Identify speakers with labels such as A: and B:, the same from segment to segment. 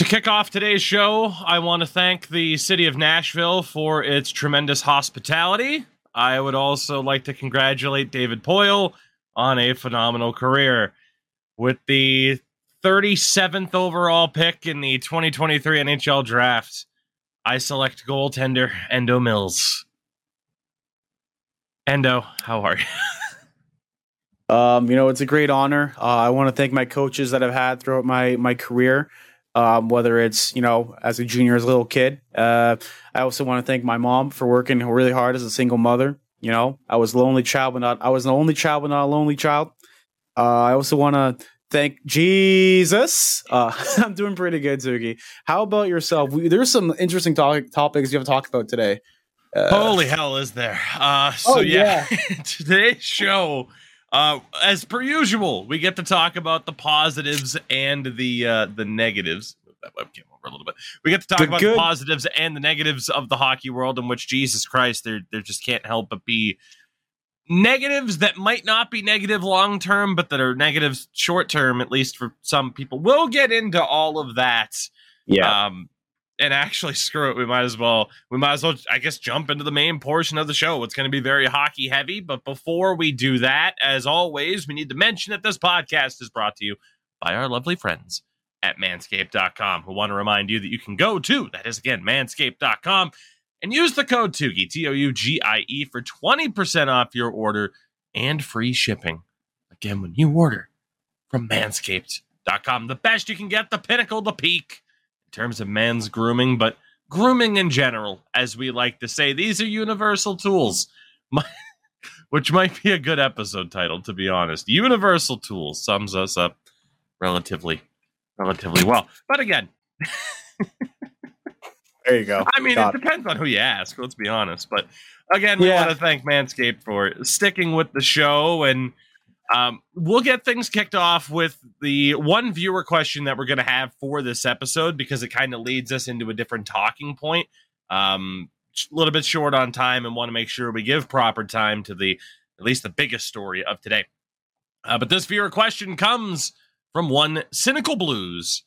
A: To kick off today's show, I want to thank the city of Nashville for its tremendous hospitality. I would also like to congratulate David Poile on a phenomenal career. With the 37th overall pick in the 2023 NHL draft, I select goaltender Endo Mills. Endo, how are you?
B: um, you know, it's a great honor. Uh, I want to thank my coaches that I've had throughout my my career um, whether it's you know as a junior as a little kid. Uh, I also want to thank my mom for working really hard as a single mother. You know, I was lonely child, but not I was the only child, but not a lonely child. Uh, I also want to thank Jesus. Uh, I'm doing pretty good, Zuki. How about yourself? We, there's some interesting to- topics you have to talk about today.
A: Uh, Holy hell, is there? Uh, so oh, yeah, yeah. today's show uh, as per usual, we get to talk about the positives and the uh, the negatives. Move that webcam over a little bit. We get to talk the about good. the positives and the negatives of the hockey world, in which Jesus Christ, there there just can't help but be negatives that might not be negative long term, but that are negatives short term, at least for some people. We'll get into all of that.
B: Yeah.
A: Um, and actually screw it we might as well we might as well i guess jump into the main portion of the show. It's going to be very hockey heavy but before we do that as always we need to mention that this podcast is brought to you by our lovely friends at manscaped.com who want to remind you that you can go to that is again manscaped.com and use the code TOUGIE, T-O-U-G-I-E for 20% off your order and free shipping. Again when you order from manscaped.com the best you can get the pinnacle the peak terms of men's grooming, but grooming in general, as we like to say. These are universal tools, which might be a good episode title, to be honest. Universal tools sums us up relatively, relatively well. But again,
B: there you go.
A: I mean, Got it depends on who you ask. Let's be honest. But again, we yeah. want to thank Manscaped for sticking with the show and um, we'll get things kicked off with the one viewer question that we're going to have for this episode because it kind of leads us into a different talking point. Um, a little bit short on time and want to make sure we give proper time to the at least the biggest story of today. Uh, but this viewer question comes from one cynical blues.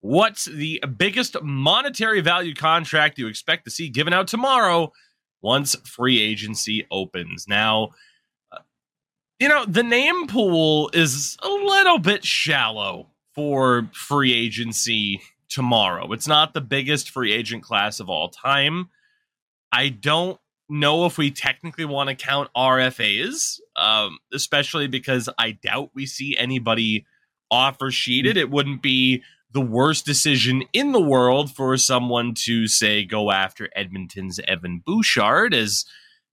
A: What's the biggest monetary value contract you expect to see given out tomorrow once free agency opens? Now, you know, the name pool is a little bit shallow for free agency tomorrow. It's not the biggest free agent class of all time. I don't know if we technically want to count RFAs, um, especially because I doubt we see anybody offer sheeted. It wouldn't be the worst decision in the world for someone to say go after Edmonton's Evan Bouchard, as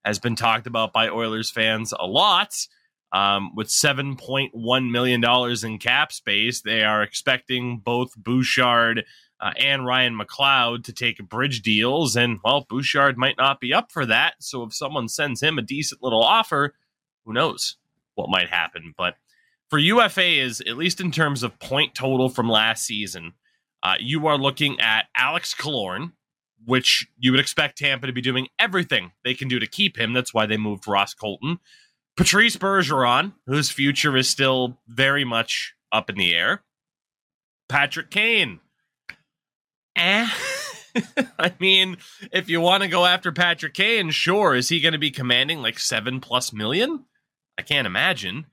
A: has been talked about by Oilers fans a lot. Um, with $7.1 million in cap space, they are expecting both Bouchard uh, and Ryan McLeod to take bridge deals. And, well, Bouchard might not be up for that. So if someone sends him a decent little offer, who knows what might happen. But for UFAs, at least in terms of point total from last season, uh, you are looking at Alex Killorn, which you would expect Tampa to be doing everything they can do to keep him. That's why they moved Ross Colton. Patrice Bergeron, whose future is still very much up in the air. Patrick Kane. Eh. I mean, if you want to go after Patrick Kane, sure. Is he going to be commanding like seven plus million? I can't imagine.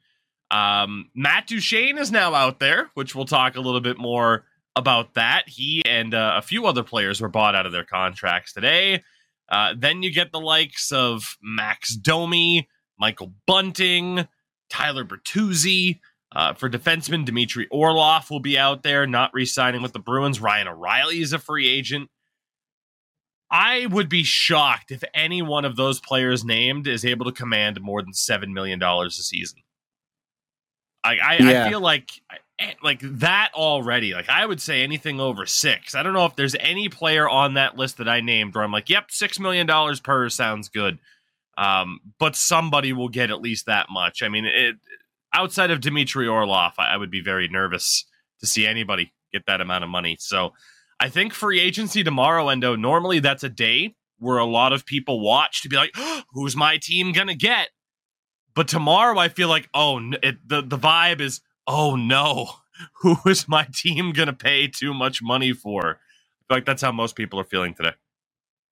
A: Um, Matt Duchene is now out there, which we'll talk a little bit more about that. He and uh, a few other players were bought out of their contracts today. Uh, then you get the likes of Max Domi, Michael Bunting, Tyler Bertuzzi. Uh, for defenseman, Dmitry Orlov will be out there, not re signing with the Bruins. Ryan O'Reilly is a free agent. I would be shocked if any one of those players named is able to command more than $7 million a season. I, I, yeah. I feel like eh, like that already. Like I would say anything over six. I don't know if there's any player on that list that I named where I'm like, yep, six million dollars per sounds good. Um, but somebody will get at least that much. I mean, it, outside of Dmitry Orlov, I, I would be very nervous to see anybody get that amount of money. So I think free agency tomorrow, Endo, normally that's a day where a lot of people watch to be like, oh, who's my team going to get? But tomorrow I feel like, oh, it, the, the vibe is, oh no, who is my team going to pay too much money for? like that's how most people are feeling today.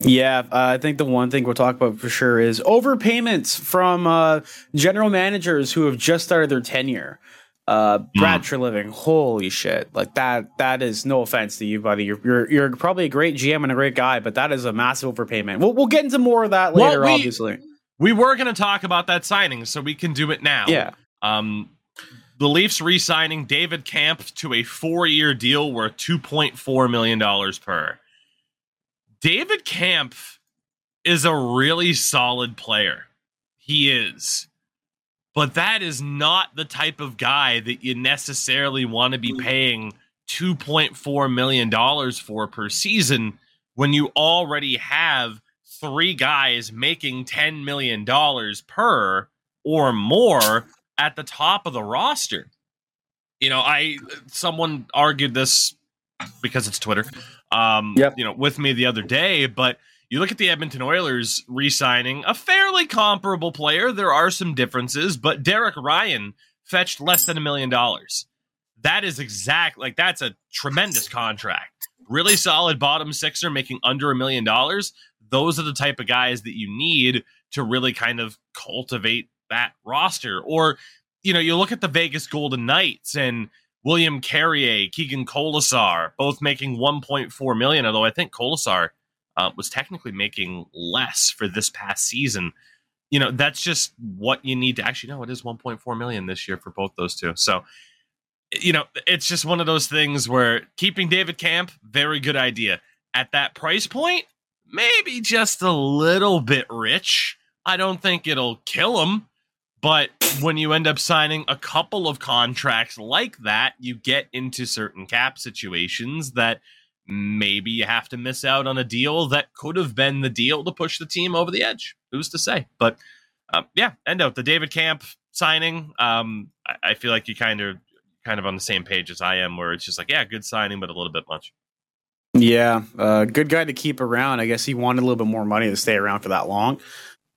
B: Yeah, uh, I think the one thing we'll talk about for sure is overpayments from uh, general managers who have just started their tenure. Uh, Brad mm. Treliving, holy shit! Like that. That is no offense to you, buddy. You're, you're you're probably a great GM and a great guy, but that is a massive overpayment. We'll we'll get into more of that later, well, we, obviously.
A: We were going to talk about that signing, so we can do it now.
B: Yeah.
A: Um, the Leafs re-signing David Kämpf to a four-year deal worth two point four million dollars per. David Kämpf is a really solid player. He is. But that is not the type of guy that you necessarily want to be mm. paying $2.4 million for per season when you already have three guys making $10 million per or more at the top of the roster. You know, I someone argued this because it's Twitter. Um, yep. you know, with me the other day, but you look at the Edmonton Oilers re-signing a fairly comparable player. There are some differences, but Derek Ryan fetched less than a million dollars. That is exact like that's a tremendous contract. Really solid bottom sixer making under a million dollars. Those are the type of guys that you need to really kind of cultivate that roster. Or, you know, you look at the Vegas Golden Knights and William Carrier, Keegan Kolesar, both making 1.4 million, although I think Kolesar uh, was technically making less for this past season. You know, that's just what you need to actually know. It is 1.4 million this year for both those two. So, you know, it's just one of those things where keeping David Kämpf, very good idea. At that price point, maybe just a little bit rich. I don't think it'll kill him. But when you end up signing a couple of contracts like that, you get into certain cap situations that maybe you have to miss out on a deal that could have been the deal to push the team over the edge. Who's to say? But uh, yeah, end out the David Kämpf signing. Um, I, I feel like you kind of kind of on the same page as I am, where it's just like, yeah, good signing, but a little bit much.
B: Yeah, uh, good guy to keep around. I guess he wanted a little bit more money to stay around for that long.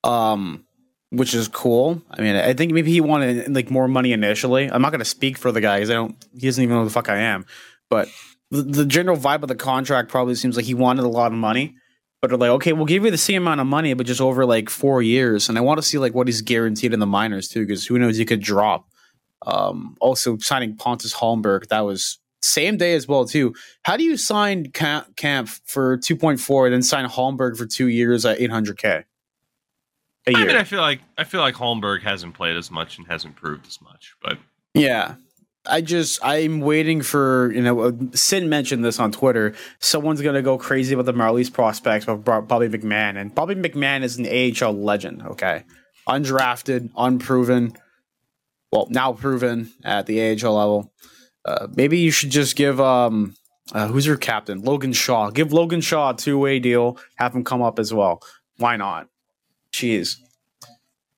B: Um, which is cool. I mean, I think maybe he wanted like more money initially. I'm not going to speak for the guy because I don't. He doesn't even know who the fuck I am. But the, the, general vibe of the contract probably seems like he wanted a lot of money. But they're like, okay, we'll give you the same amount of money, but just over like four years. And I want to see like what he's guaranteed in the minors too, because who knows, he could drop. Um, also signing Pontus Holmberg, that was same day as well too. How do you sign Kämpf for 2.4 and then sign Holmberg for two years at 800k?
A: I mean, I feel like I feel like Holmberg hasn't played as much and hasn't proved as much, but
B: yeah. I just I'm waiting for you know. Uh, Cyn mentioned this on Twitter. Someone's gonna go crazy about the Marlies prospects about Bobby McMann, and Bobby McMann is an AHL legend. Okay, undrafted, unproven, well now proven at the AHL level. Uh, maybe you should just give um uh, who's your captain, Logan Shaw. Give Logan Shaw a two way deal. Have him come up as well. Why not? Jeez.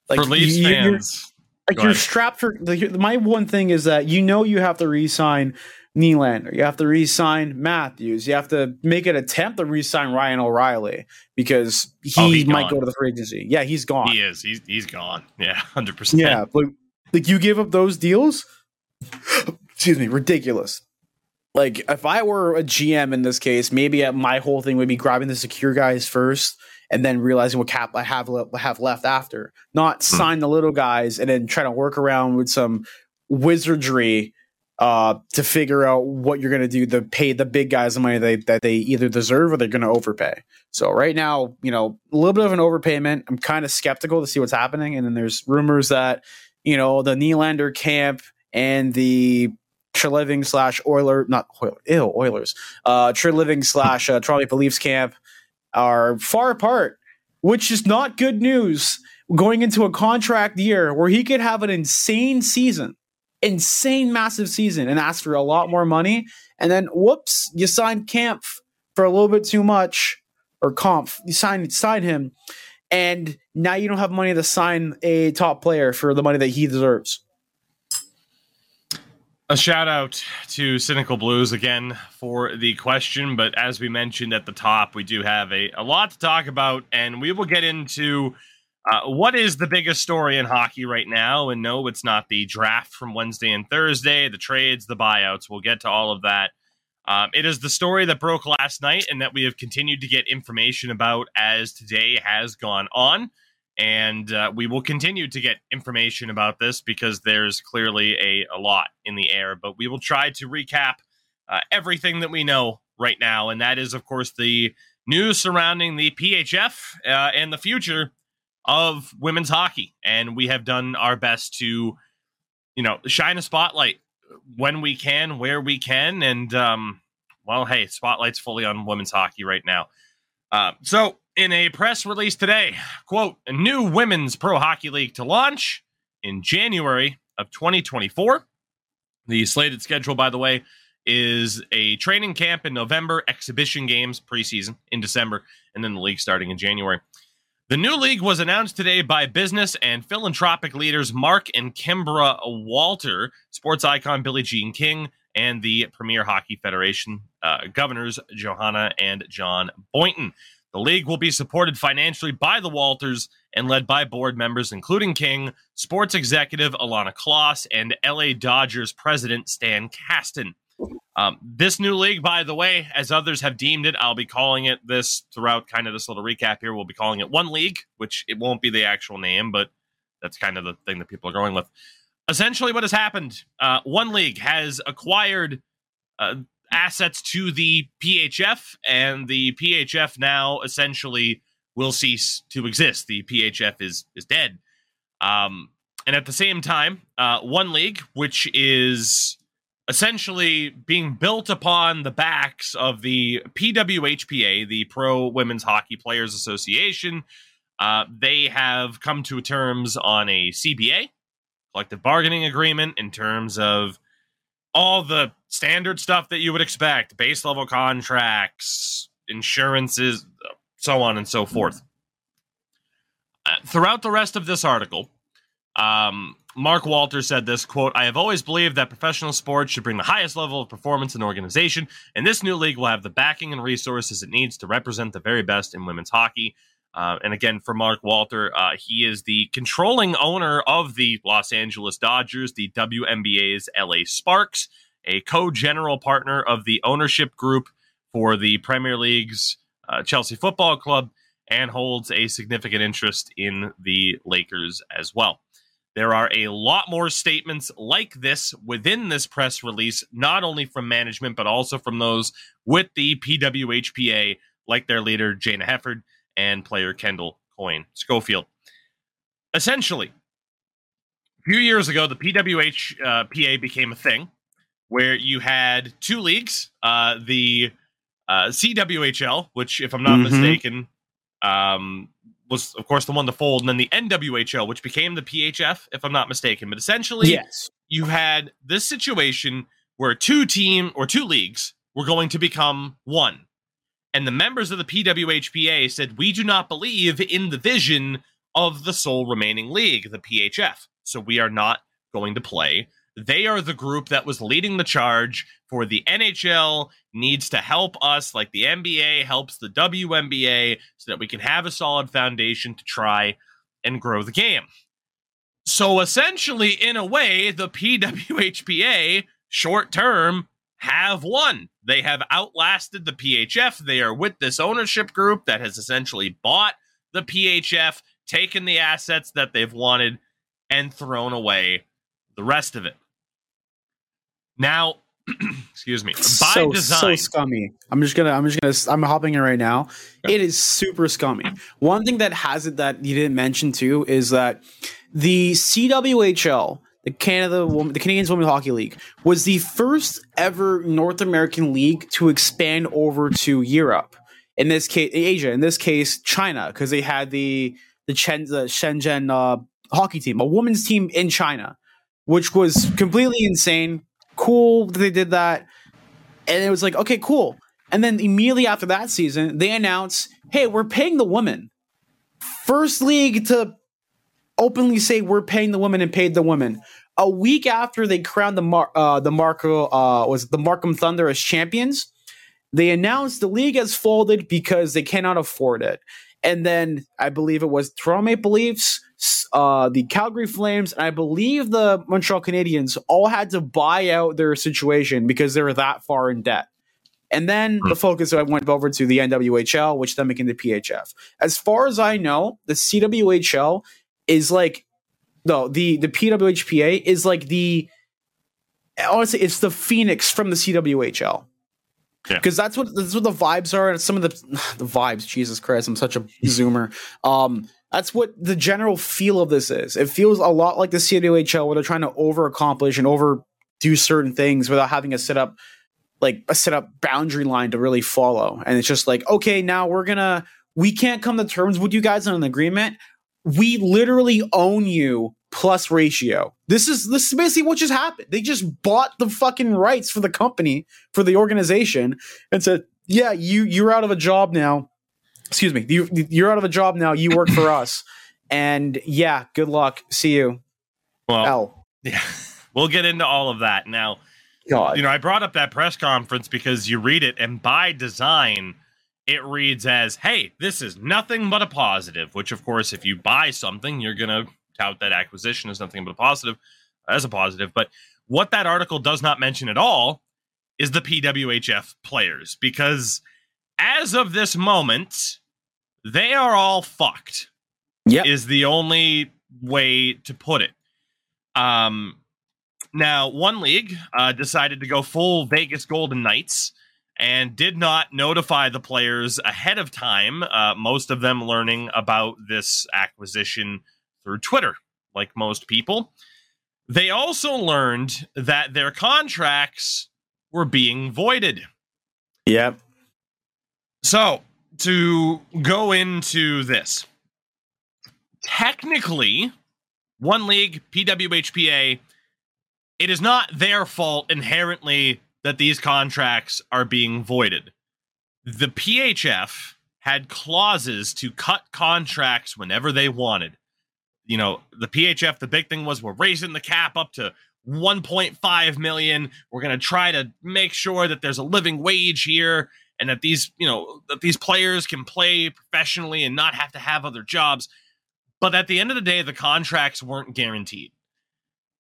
A: Like, for Leafs you, fans,
B: like you're strapped for. The, my one thing is that you know you have to re-sign Nylander, you have to re-sign Matthews, you have to make an attempt to re-sign Ryan O'Reilly because he oh, might gone. go to the free agency. Yeah, he's gone.
A: He is. He's he's gone. Yeah, hundred percent.
B: Yeah, but like you give up those deals. excuse me, ridiculous. Like if I were a GM in this case, maybe my whole thing would be grabbing the secure guys first and then realizing what cap I have le- have left after. Not hmm. sign the little guys and then try to work around with some wizardry uh, to figure out what you're going to do to pay the big guys the money they, that they either deserve or they're going to overpay. So right now, you know, a little bit of an overpayment. I'm kind of skeptical to see what's happening. And then there's rumors that, you know, the Nylander camp and the Treliving slash Oiler, not Oiler, ew, Oilers, uh, Treliving slash uh, Toronto Maple Leafs camp are far apart, which is not good news going into a contract year where he could have an insane season, insane massive season, and ask for a lot more money. And then, whoops, you signed Camp for a little bit too much, or Kampf, you signed sign him, and now you don't have money to sign a top player for the money that he deserves.
A: A shout out to Cynical Blues again for the question, but as we mentioned at the top, we do have a, a lot to talk about, and we will get into Uh, what is the biggest story in hockey right now? And no, it's not the draft from Wednesday and Thursday, the trades, the buyouts. We'll get to all of that. Um, it is the story that broke last night and that we have continued to get information about as today has gone on. And uh, we will continue to get information about this because there's clearly a, a lot in the air. But we will try to recap uh, everything that we know right now. And that is, of course, the news surrounding the PHF uh, and the future of women's hockey. And we have done our best to, you know, shine a spotlight when we can, where we can. And, um, well, hey, spotlight's fully on women's hockey right now. Uh, so, in a press release today, quote, a new women's pro hockey league to launch in January of 2024. The slated schedule, by the way, is a training camp in November, exhibition games preseason in December, and then the league starting in January. The new league was announced today by business and philanthropic leaders Mark and Kimbra Walter, sports icon Billie Jean King, and the Premier Hockey Federation uh, governors Johanna and John Boynton. The league will be supported financially by the Walters and led by board members including King, sports executive Ilana Kloss, and LA Dodgers president Stan Kasten. Um, this new league, by the way, as others have deemed it, I'll be calling it this throughout kind of this little recap here. We'll be calling it One League, which it won't be the actual name, but that's kind of the thing that people are going with. Essentially, what has happened uh, One League has acquired uh, assets to the PHF, and the PHF now essentially will cease to exist. The PHF is, is dead. Um, and at the same time, uh, One League, which is essentially being built upon the backs of the PWHPA, the Pro Women's Hockey Players Association. Uh, they have come to terms on a CBA, collective bargaining agreement, in terms of all the standard stuff that you would expect base level contracts, insurances, so on and so forth. Uh, throughout the rest of this article, um, Mark Walter said this quote, I have always believed that professional sports should bring the highest level of performance in organization, and this new league will have the backing and resources it needs to represent the very best in women's hockey. Uh, and again, for Mark Walter, uh, he is the controlling owner of the Los Angeles Dodgers, the WNBA's LA Sparks, a co general partner of the ownership group for the Premier League's uh, Chelsea Football Club, and holds a significant interest in the Lakers as well. There are a lot more statements like this within this press release, not only from management, but also from those with the PWHPA, like their leader, Jayna Hefford, and player Kendall Coyne Schofield. Essentially, a few years ago, the PWHPA uh, became a thing where you had two leagues uh, the uh, CWHL, which, if I'm not mm-hmm. mistaken, um, was of course the one to fold, and then the NWHL, which became the PHF, if I'm not mistaken. But essentially,
B: yes,
A: you had this situation where two team or two leagues were going to become one. And the members of the PWHPA said, We do not believe in the vision of the sole remaining league, the PHF. So we are not going to play they are the group that was leading the charge for the NHL needs to help us like the NBA helps the WNBA so that we can have a solid foundation to try and grow the game. So essentially, in a way, the PWHPA short term have won. They have outlasted the PHF. They are with this ownership group that has essentially bought the PHF, taken the assets that they've wanted, and thrown away the rest of it. Now, excuse me. By
B: so,
A: design,
B: so scummy. I'm just gonna. I'm just gonna. I'm hopping in right now. It is super scummy. One thing that has it that you didn't mention too is that the CWHL, the Canada, the Canadians Women's Hockey League, was the first ever North American league to expand over to Europe. In this case, Asia. In this case, China, because they had the the, Chen, the Shenzhen uh, hockey team, a women's team in China, which was completely insane cool that they did that. And it was like, okay, cool. And then immediately after that season, they announced, hey, we're paying the women. First league to openly say we're paying the women and paid the women. A week after they crowned the Mar- uh, the Marco uh, was the Markham Thunder as champions, they announced the league has folded because they cannot afford it. And then I believe it was Toronto Maple Leafs, uh, the Calgary Flames, and I believe the Montreal Canadiens all had to buy out their situation because they were that far in debt. And then the hmm. focus went over to the NWHL, which then became the PHF. As far as I know, the CWHL is like no, the the PWHPA is like the honestly, it's the Phoenix from the CWHL. Because yeah. that's what that's what the vibes are, and some of the the vibes. Jesus Christ, I'm such a zoomer. Um, that's what the general feel of this is. It feels a lot like the CWHL, where they're trying to over accomplish and overdo certain things without having a set up like a set up boundary line to really follow. And it's just like, okay, now we're gonna we can't come to terms with you guys on an agreement. We literally own you plus ratio. This is this is basically what just happened. They just bought the fucking rights for the company for the organization and said, "Yeah, you you're out of a job now. Excuse me, you you're out of a job now. You work for us." And yeah, good luck. See you.
A: Well, L. yeah, we'll get into all of that now. God. You know, I brought up that press conference because you read it, and by design, it reads as, "Hey, this is nothing but a positive." Which, of course, if you buy something, you're gonna tout that acquisition is nothing but a positive, as a positive. But what that article does not mention at all is the PWHF players, because as of this moment, they are all fucked.
B: Yeah,
A: is the only way to put it. Um, now, one league uh, decided to go full Vegas Golden Knights and did not notify the players ahead of time. Uh, most of them learning about this acquisition through Twitter, like most people. They also learned that their contracts were being voided.
B: Yep.
A: So, to go into this, technically, one league, PWHPA, it is not their fault inherently that these contracts are being voided. The PHF had clauses to cut contracts whenever they wanted you know, the PHF, the big thing was we're raising the cap up to 1.5 million. We're going to try to make sure that there's a living wage here and that these, you know, that these players can play professionally and not have to have other jobs. But at the end of the day, the contracts weren't guaranteed.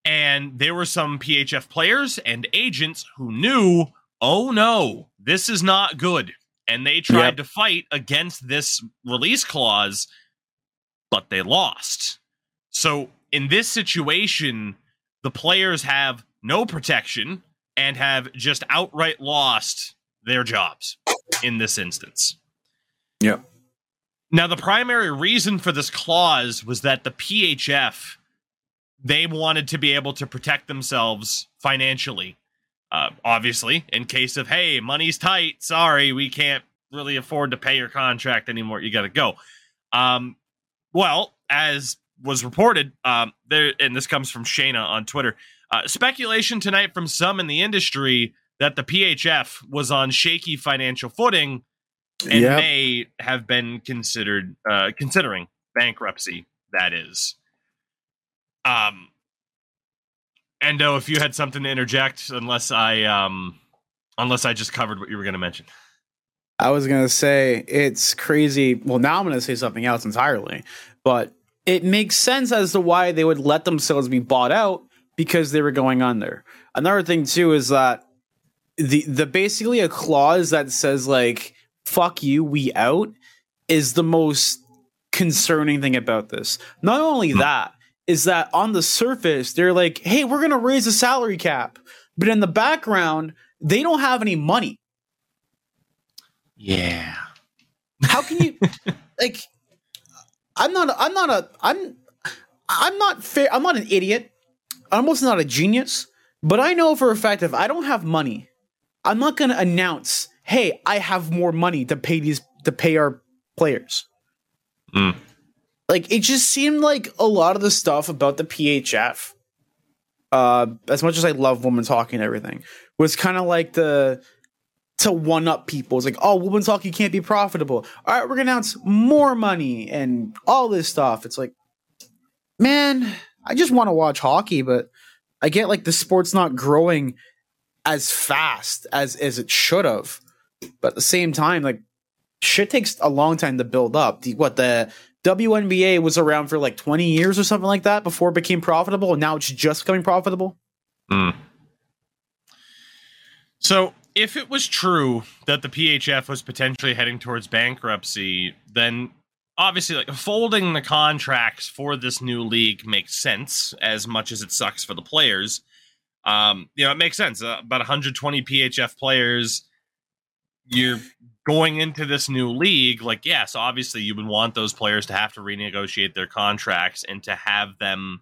A: And there were some PHF players and agents who knew, oh no, this is not good. And they tried yep. to fight against this release clause, but they lost. So in this situation, the players have no protection and have just outright lost their jobs in this instance.
B: Yep.
A: Now, the primary reason for this clause was that the PHF they wanted to be able to protect themselves financially. Uh, obviously, in case of hey, money's tight. Sorry, we can't really afford to pay your contract anymore. You got to go. Um, well, as was reported um, there, and this comes from Shayna on Twitter. Uh, speculation tonight from some in the industry that the PHF was on shaky financial footing and yep. may have been considered uh, considering bankruptcy. That is. Um, Endo, if you had something to interject, unless I um, unless I just covered what you were going to mention.
B: I was going to say it's crazy. Well, now I'm going to say something else entirely. But it makes sense as to why they would let themselves be bought out because they were going under. Another thing too is that the the basically a clause that says like fuck you we out is the most concerning thing about this. Not only hmm. that is that on the surface they're like hey we're going to raise the salary cap but in the background they don't have any money.
A: Yeah.
B: How can you like I'm not. A, I'm not a. I'm. I'm not fair. I'm not an idiot. I'm also not a genius. But I know for a fact if I don't have money, I'm not going to announce, "Hey, I have more money to pay these to pay our players."
A: Mm.
B: Like it just seemed like a lot of the stuff about the PHF, uh, as much as I love women's hockey and everything, was kind of like the to one up people. It's like, oh, women's hockey can't be profitable. All right, we're gonna announce more money and all this stuff. It's like, man, I just want to watch hockey, but I get like the sport's not growing as fast as as it should have. But at the same time, like shit takes a long time to build up. The, what the WNBA was around for like 20 years or something like that before it became profitable, and now it's just becoming profitable.
A: Mm. So, if it was true that the PHF was potentially heading towards bankruptcy, then obviously, like folding the contracts for this new league makes sense as much as it sucks for the players. Um, you know, it makes sense. Uh, about 120 PHF players. You're going into this new league. Like, yes, obviously you would want those players to have to renegotiate their contracts and to have them,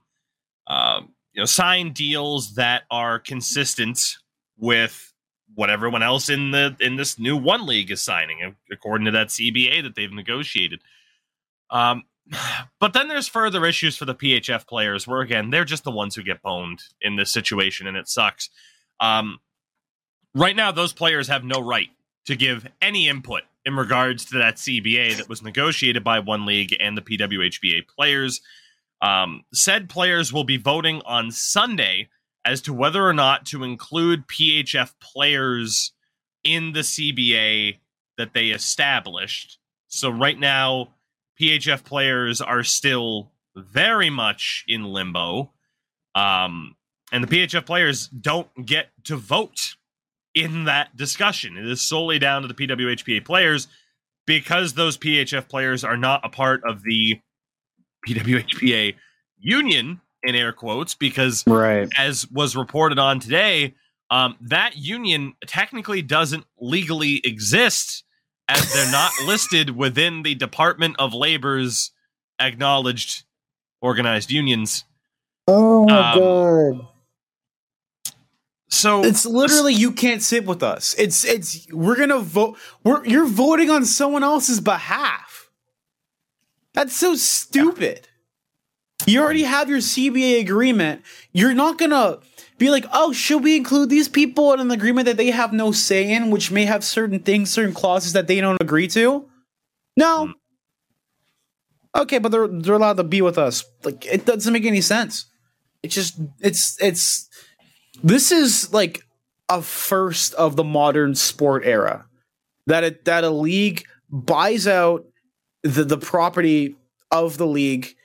A: um, you know, sign deals that are consistent with what everyone else in the in this new one league is signing, according to that CBA that they've negotiated. Um, but then there's further issues for the PHF players, where again they're just the ones who get boned in this situation, and it sucks. Um, right now, those players have no right to give any input in regards to that CBA that was negotiated by one league and the PWHPA players. Um, said players will be voting on Sunday as to whether or not to include PHF players in the CBA that they established. So right now, PHF players are still very much in limbo. Um, and the PHF players don't get to vote in that discussion. It is solely down to the PWHPA players because those PHF players are not a part of the PWHPA union in air quotes because
B: right.
A: as was reported on today um, that union technically doesn't legally exist as they're not listed within the Department of Labor's acknowledged organized unions.
B: Oh my um, god.
A: So
B: it's literally you can't sit with us. It's it's we're gonna vote. We're you're voting on someone else's behalf. That's so stupid. You already have your CBA agreement. You're not gonna be like, oh, should we include these people in an agreement that they have no say in, which may have certain things, certain clauses that they don't agree to? No. Hmm. Okay, but they're they're allowed to be with us. Like it doesn't make any sense. It's just it's it's this is like a first of the modern sport era that it, that a league buys out the the property of the league,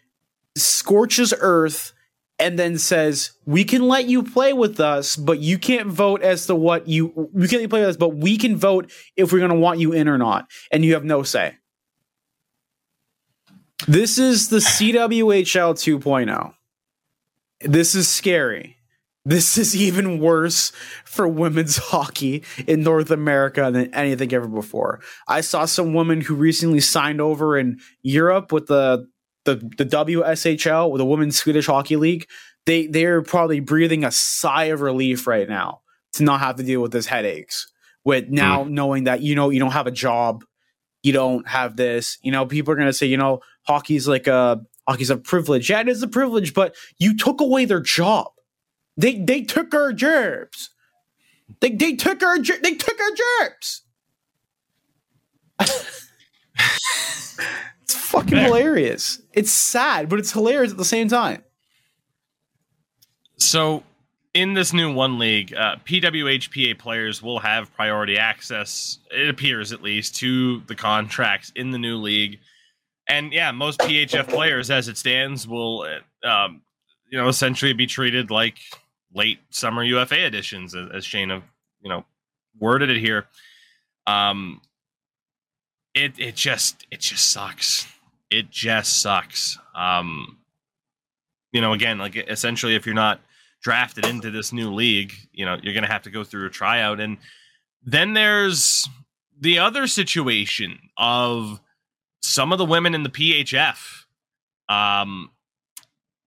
B: scorches earth and then says, "We can let you play with us, but you can't vote as to what you we can't play with us, but we can vote if we're going to want you in or not, and you have no say." This is the CWHL 2.0. This is scary. This is even worse for women's hockey in North America than anything ever before. I saw some woman who recently signed over in Europe with the the the WSHL, with the Women's Swedish Hockey League, they they're probably breathing a sigh of relief right now to not have to deal with this headaches. With now mm. knowing that you know you don't have a job, you don't have this. You know, people are gonna say, you know, hockey's like a hockey's a privilege. Yeah, it is a privilege, but you took away their job. They they took our jobs. They they took our they took our jobs. It's fucking Fair. hilarious. It's sad, but it's hilarious at the same time.
A: So, in this new one league, uh, PWHPA players will have priority access, it appears at least, to the contracts in the new league. And yeah, most PHF players, as it stands, will, um, you know, essentially be treated like late summer UFA editions, as, as Shane have, you know, worded it here. Um, it it just it just sucks. It just sucks. Um, you know, again, like essentially, if you're not drafted into this new league, you know, you're going to have to go through a tryout, and then there's the other situation of some of the women in the PHF. Um,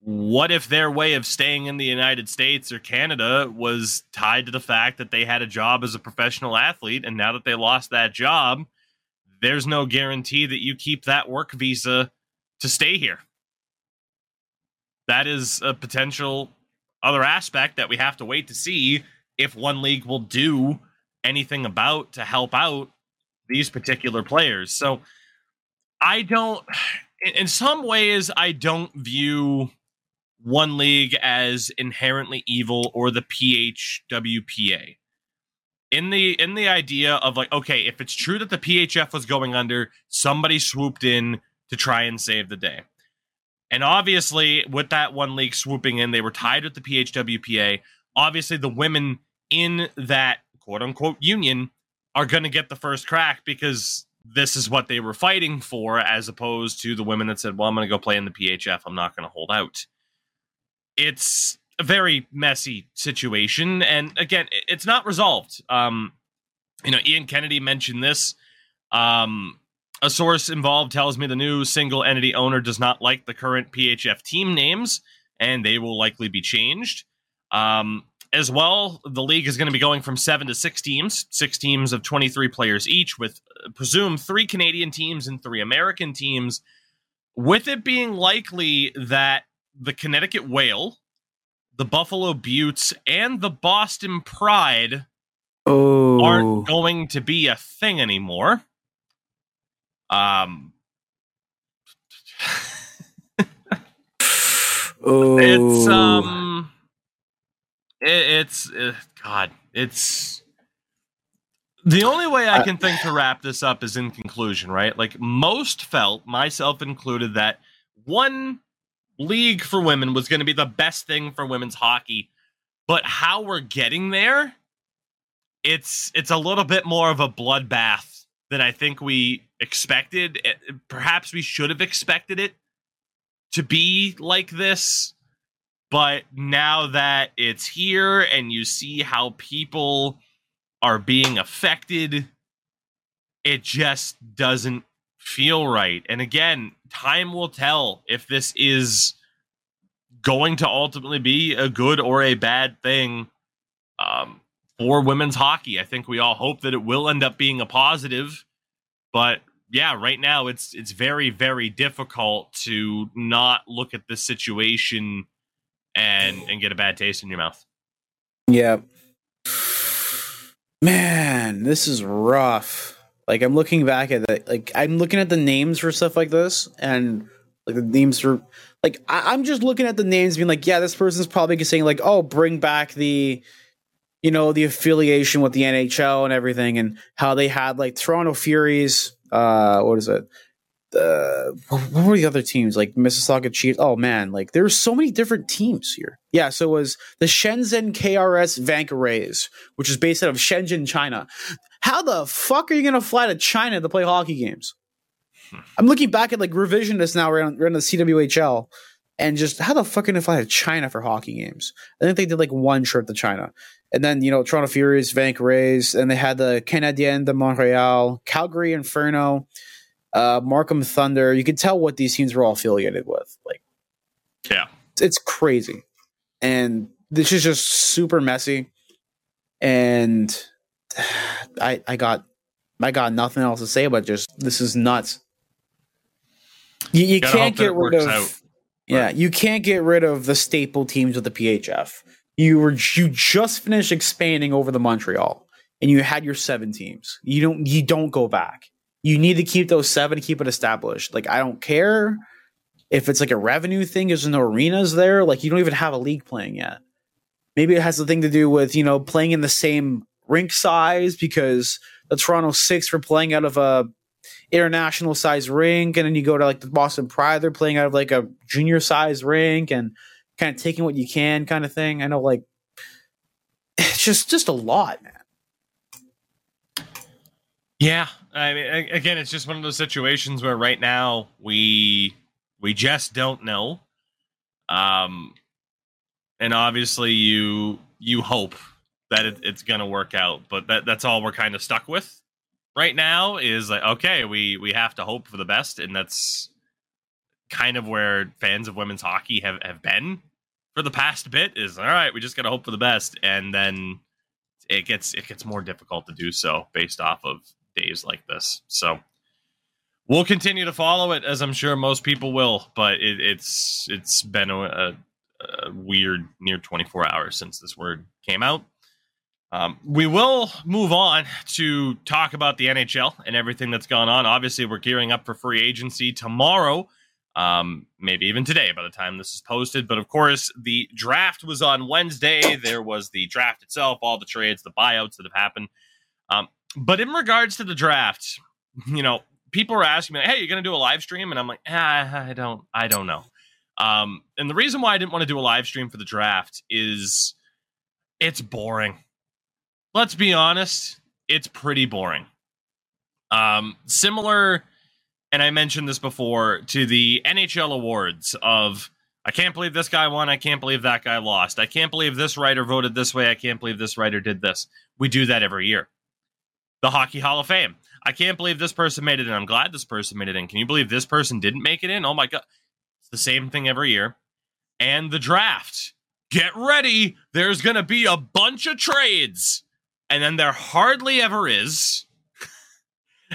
A: what if their way of staying in the United States or Canada was tied to the fact that they had a job as a professional athlete, and now that they lost that job, there's no guarantee that you keep that work visa to stay here. That is a potential other aspect that we have to wait to see if one league will do anything about to help out these particular players. So I don't, in some ways, I don't view one league as inherently evil or the PHWPA in the in the idea of like okay if it's true that the phf was going under somebody swooped in to try and save the day. And obviously with that one league swooping in they were tied with the phwpa obviously the women in that quote unquote union are going to get the first crack because this is what they were fighting for as opposed to the women that said well i'm going to go play in the phf i'm not going to hold out it's a very messy situation. And again, it's not resolved. Um, you know, Ian Kennedy mentioned this. Um, a source involved tells me the new single entity owner does not like the current PHF team names, and they will likely be changed. Um, as well, the league is going to be going from seven to six teams, six teams of 23 players each, with uh, presumed three Canadian teams and three American teams. With it being likely that the Connecticut Whale, the Buffalo Beauts, and the Boston Pride
B: oh.
A: aren't going to be a thing anymore. Um,
B: oh.
A: it's um, it, it's uh, God, it's the only way I can think to wrap this up is in conclusion, right? Like most felt, myself included, that one league for women was going to be the best thing for women's hockey. But how we're getting there, it's it's a little bit more of a bloodbath than I think we expected. Eh, perhaps we should have expected it to be like this. But now that it's here and you see how people are being affected, it just doesn't feel right. And again, time will tell if this is going to ultimately be a good or a bad thing um, for women's hockey. I think we all hope that it will end up being a positive, but yeah, right now it's it's very very difficult to not look at this situation and and get a bad taste in your mouth.
B: Yeah. Man, this is rough. Like I'm looking back at it, like I'm looking at the names for stuff like this, and like the names for like I, am just looking at the names, being like, yeah, this person's probably saying like, oh, bring back the, you know, the affiliation with the NHL and everything, and how they had like Toronto Furies. Uh, what is it? The what were the other teams like Mississauga Chiefs? Oh man, like there's so many different teams here. Yeah, so it was the Shenzhen KRS Vanke Rays, which is based out of Shenzhen, China. How the fuck are you gonna fly to China to play hockey games? I'm looking back at like revisionist now. We're on the CWHL, and just how the fuck can I fly to China for hockey games? I think they did like one trip to China, and then you know Toronto Furies, Vanke Rays, and they had the Canadien de Montreal, Calgary Inferno, uh, Markham Thunder. You could tell what these teams were all affiliated with. Like,
A: yeah,
B: it's crazy, and this is just super messy, and I I got I got nothing else to say but just this is nuts. You, you can't get rid of out. yeah, you can't get rid of the staple teams of the PHF. You were you just finished expanding over the Montreal, and you had your seven teams. You don't you don't go back. You need to keep those seven to keep it established. Like I don't care if it's like a revenue thing. There's no arenas there. Like you don't even have a league playing yet. Maybe it has something to do with you know playing in the same rink size because the Toronto Six were playing out of a international size rink, and then you go to like the Boston Pride, they're playing out of like a junior size rink, and kind of taking what you can, kind of thing. I know, like it's just just a lot, man.
A: Yeah, I mean, again, it's just one of those situations where right now we we just don't know. Um, and obviously you you hope that it, it's going to work out. But that that's all we're kind of stuck with right now. Is like okay, we we have to hope for the best, and that's kind of where fans of women's hockey have have been for the past bit. Is all right, we just got to hope for the best, and then it gets it gets more difficult to do so based off of days like this. So we'll continue to follow it as I'm sure most people will. But it, it's it's been a, a, a, weird near 24 hours since this word came out. Um, we will move on to talk about the NHL and everything that's gone on. Obviously, we're gearing up for free agency tomorrow, um, maybe even today by the time this is posted. But of course, the draft was on Wednesday. There was the draft itself, all the trades, the buyouts that have happened. Um, but in regards to the draft, you know, people are asking me, "Hey, you're going to do a live stream?" And I'm like, ah, "I don't, I don't know." Um, and the reason why I didn't want to do a live stream for the draft is it's boring. Let's be honest, it's pretty boring. Um, similar, and I mentioned this before to the NHL awards of I can't believe this guy won. I can't believe that guy lost. I can't believe this writer voted this way. I can't believe this writer did this. We do that every year. The Hockey Hall of Fame. I can't believe this person made it in. I'm glad this person made it in. Can you believe this person didn't make it in? Oh my God. It's the same thing every year. And the draft. Get ready. There's going to be a bunch of trades. And then there hardly ever is.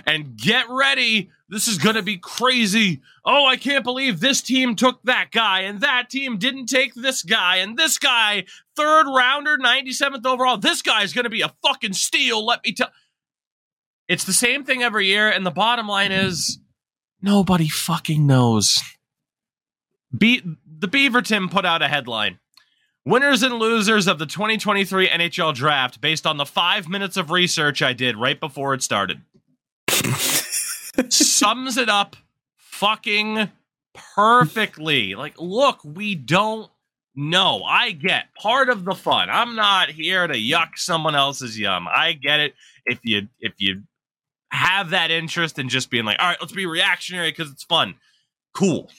A: and get ready. This is going to be crazy. Oh, I can't believe this team took that guy and that team didn't take this guy and this guy, third rounder, 97th overall. This guy is going to be a fucking steal. Let me tell. It's the same thing every year. And the bottom line is nobody fucking knows. Be- the Beaverton put out a headline. Winners and losers of the 2023 NHL draft based on the five minutes of research I did right before it started. Sums it up fucking perfectly. Like, look, we don't know. I get part of the fun. I'm not here to yuck someone else's yum. I get it. If you if you have that interest in just being like, all right, let's be reactionary because it's fun. Cool.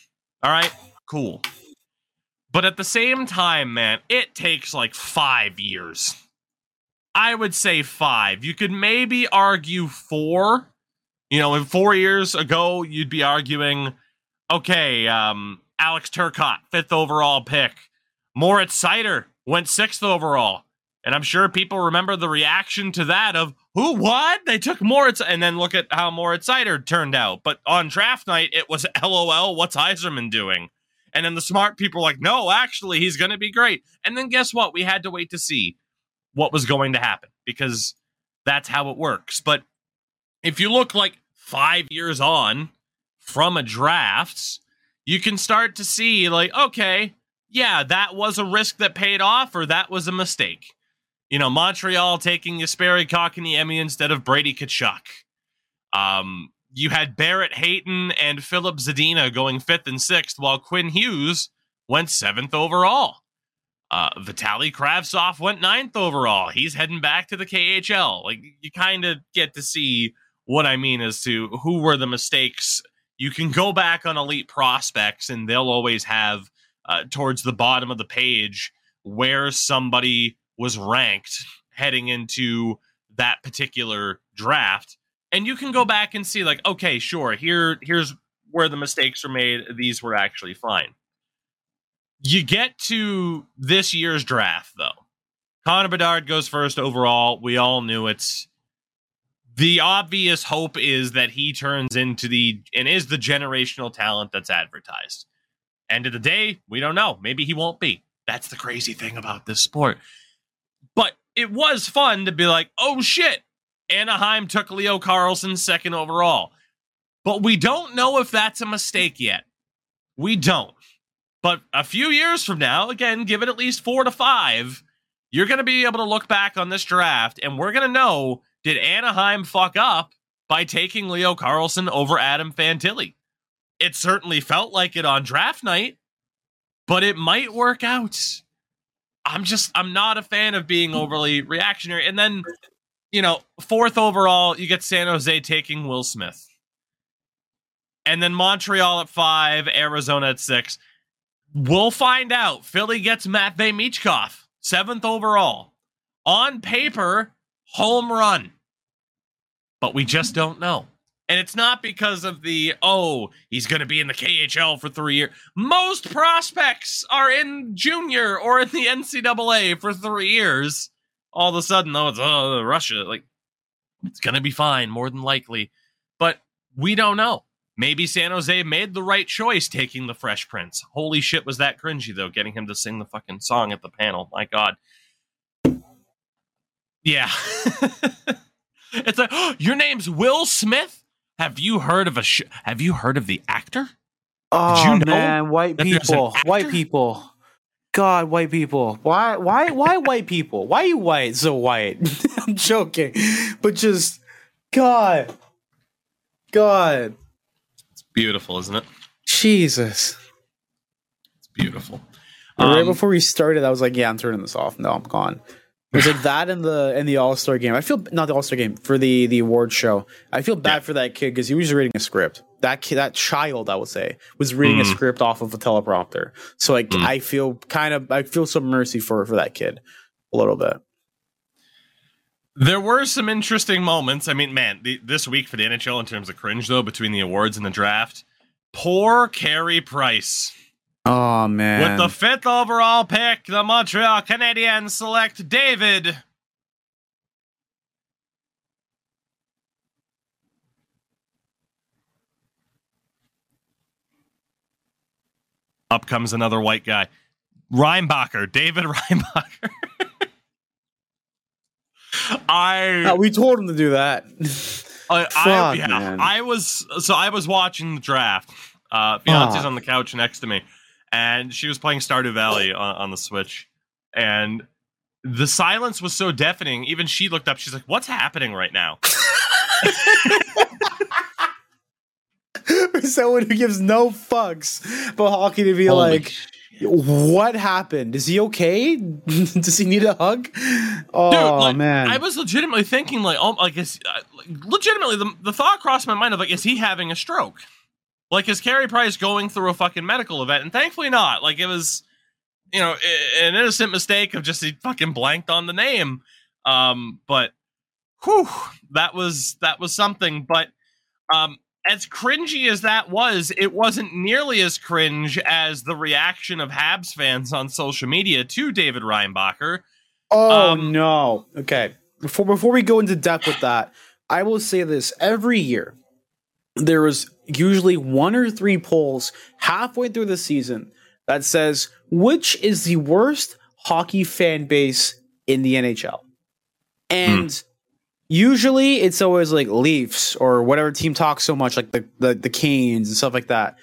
A: All right, cool. But at the same time, man, it takes like five years. I would say five. You could maybe argue four. You know, in four years ago, you'd be arguing, okay, um, Alex Turcotte, fifth overall pick. Moritz Seider went sixth overall. And I'm sure people remember the reaction to that of who what? They took Moritz and then look at how Moritz Seider turned out. But on draft night, it was LOL, what's Yzerman doing? And then the smart people were like, no, actually, he's gonna be great. And then guess what? We had to wait to see what was going to happen because that's how it works. But if you look like five years on from a draft, you can start to see like, okay, yeah, that was a risk that paid off, or that was a mistake. You know, Montreal taking Jesperi Kotkaniemi instead of Brady Tkachuk. Um, you had Barrett Hayton and Filip Zadina going fifth and sixth, while Quinn Hughes went seventh overall. Uh, Vitali Kravtsov went ninth overall. He's heading back to the KHL. Like you kind of get to see what I mean as to who were the mistakes. You can go back on elite prospects, and they'll always have uh, towards the bottom of the page where somebody was ranked heading into that particular draft and you can go back and see like okay sure here here's where the mistakes were made these were actually fine. You get to this year's draft though. Connor bedard goes first overall. We all knew it's the obvious hope is that he turns into the and is the generational talent that's advertised. End of the day we don't know. Maybe he won't be. That's the crazy thing about this sport. But it was fun to be like, oh shit, Anaheim took Leo Carlsson second overall. But we don't know if that's a mistake yet. We don't. But a few years from now, again, give it at least four to five, you're going to be able to look back on this draft and we're going to know did Anaheim fuck up by taking Leo Carlsson over Adam Fantilli? It certainly felt like it on draft night, but it might work out. I'm just I'm not a fan of being overly reactionary. And then, you know, fourth overall, you get San Jose taking Will Smith. And then Montreal at five, Arizona at six. We'll find out. Philly gets Matvey Michkov, seventh overall. On paper, home run. But we just don't know. And it's not because of the, oh, he's going to be in the KHL for three years. Most prospects are in junior or in the NCAA for three years. All of a sudden, though, it's, oh, Russia. Like, it's going to be fine, more than likely. But we don't know. Maybe San Jose made the right choice taking the Fresh Prince. Holy shit, was that cringy, though, getting him to sing the fucking song at the panel. My God. Yeah. it's like, oh, your name's Will Smith? Have you heard of a? Sh- have you heard of the actor?
B: Oh you know man, white people, white people. God, white people. Why why why white people? Why are you white so white? I'm joking. But just God. God.
A: It's beautiful, isn't it?
B: Jesus.
A: It's beautiful.
B: right um, before we started, I was like, "Yeah, I'm turning this off." No, I'm gone. It was like that in the in the All Star game. I feel not the All Star game for the the award show. I feel bad yeah. for that kid because he was reading a script. That kid, that child, I would say, was reading mm. a script off of a teleprompter. So like, mm. I feel kind of, I feel some mercy for for that kid a little bit.
A: There were some interesting moments. I mean, man, the, this week for the NHL in terms of cringe though, between the awards and the draft, poor Carey Price.
B: Oh man!
A: With the fifth overall pick, the Montreal Canadiens select David. Up comes another white guy, Reinbacher, David Reinbacher. I
B: uh, we told him to do that.
A: Uh, I, yeah, I was so I was watching the draft. Uh, fiance's on the couch next to me and she was playing Stardew Valley on, on the Switch, and the silence was so deafening. Even she looked up. She's like, "What's happening right now?"
B: For someone who gives no fucks about hockey to be Holy like, shit. "What happened? Is he okay? Does he need a hug?" Oh Dude,
A: like,
B: man,
A: I was legitimately thinking like, "Oh, like is uh, legitimately the, the thought crossed my mind of like, is he having a stroke?" Like, is Carey Price going through a fucking medical event? And thankfully not. Like, it was, you know, an innocent mistake of just he fucking blanked on the name. Um, but whew, that was that was something. But um, as cringy as that was, it wasn't nearly as cringe as the reaction of Habs fans on social media to David Reinbacher.
B: Oh um, no. Okay. Before before we go into depth with that, I will say this every year there was usually one or three polls halfway through the season that says which is the worst hockey fan base in the NHL. And mm. usually it's always like Leafs or whatever team talks so much, like the, the, the Canes and stuff like that.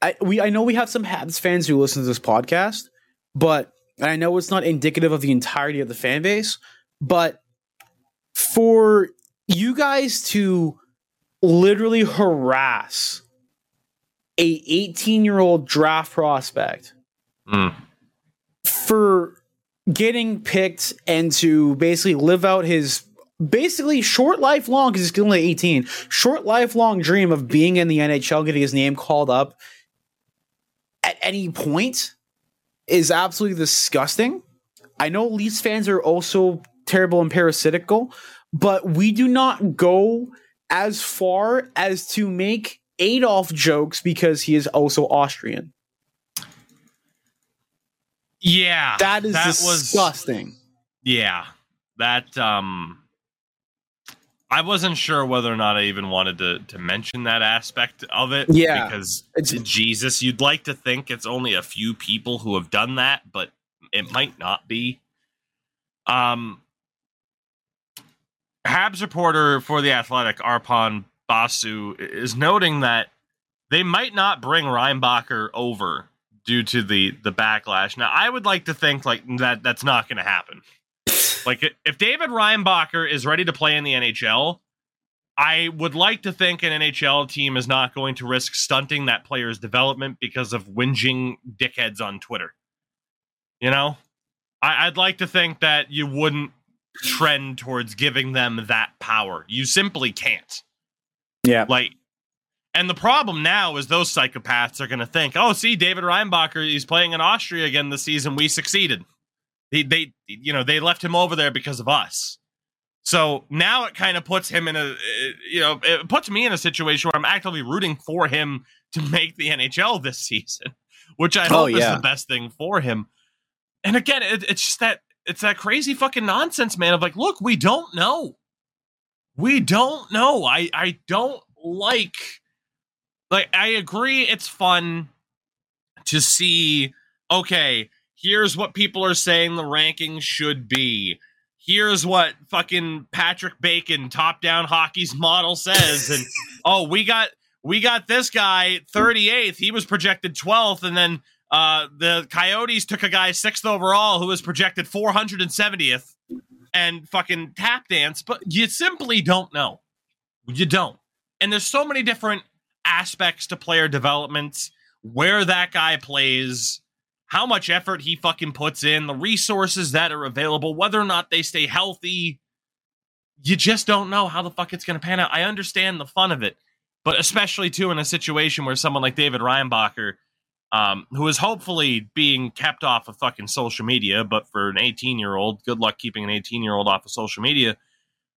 B: I we I know we have some Habs fans who listen to this podcast, but I know it's not indicative of the entirety of the fan base, but for you guys to literally harass a 18 year old draft prospect mm. for getting picked and to basically live out his basically short lifelong because he's only 18 short lifelong dream of being in the nhl getting his name called up at any point is absolutely disgusting i know leafs fans are also terrible and parasitical but we do not go as far as to make Adolf jokes because he is also Austrian.
A: Yeah.
B: That is that disgusting. Was,
A: yeah. That um I wasn't sure whether or not I even wanted to to mention that aspect of it.
B: Yeah.
A: Because it's, Jesus, you'd like to think it's only a few people who have done that, but it might not be. Um Habs reporter for The Athletic, Arpon Basu, is noting that they might not bring Reinbacher over due to the the backlash. Now, I would like to think like that that's not going to happen. like if David Reinbacher is ready to play in the NHL, I would like to think an NHL team is not going to risk stunting that player's development because of whinging dickheads on Twitter. You know, I, would like to think that you wouldn't trend towards giving them that power. You simply can't.
B: Yeah.
A: Like, and the problem now is those psychopaths are going to think, oh, see, David Reinbacher, he's playing in Austria again this season. We succeeded. They, they, you know, they left him over there because of us. So now it kind of puts him in a, uh, you know, it puts me in a situation where I'm actively rooting for him to make the NHL this season, which I oh, hope oh, yeah. is the best thing for him. And again, it, it's just that it's that crazy fucking nonsense, man. Of like, look, we don't know. We don't know. I I don't like. Like, I agree. It's fun to see. Okay, here's what people are saying the rankings should be. Here's what fucking Patrick Bacon, top down hockey's model says, and oh, we got we got this guy 38th. He was projected 12th, and then Uh, the Coyotes took a guy sixth overall who was projected 470th and fucking tap dance, but you simply don't know. You don't. And there's so many different aspects to player development, where that guy plays, how much effort he fucking puts in, the resources that are available, whether or not they stay healthy. You just don't know how the fuck it's going to pan out. I understand the fun of it, but especially too in a situation where someone like David Reinbacher um, who is hopefully being kept off of fucking social media. But for an 18 year old, good luck keeping an 18 year old off of social media.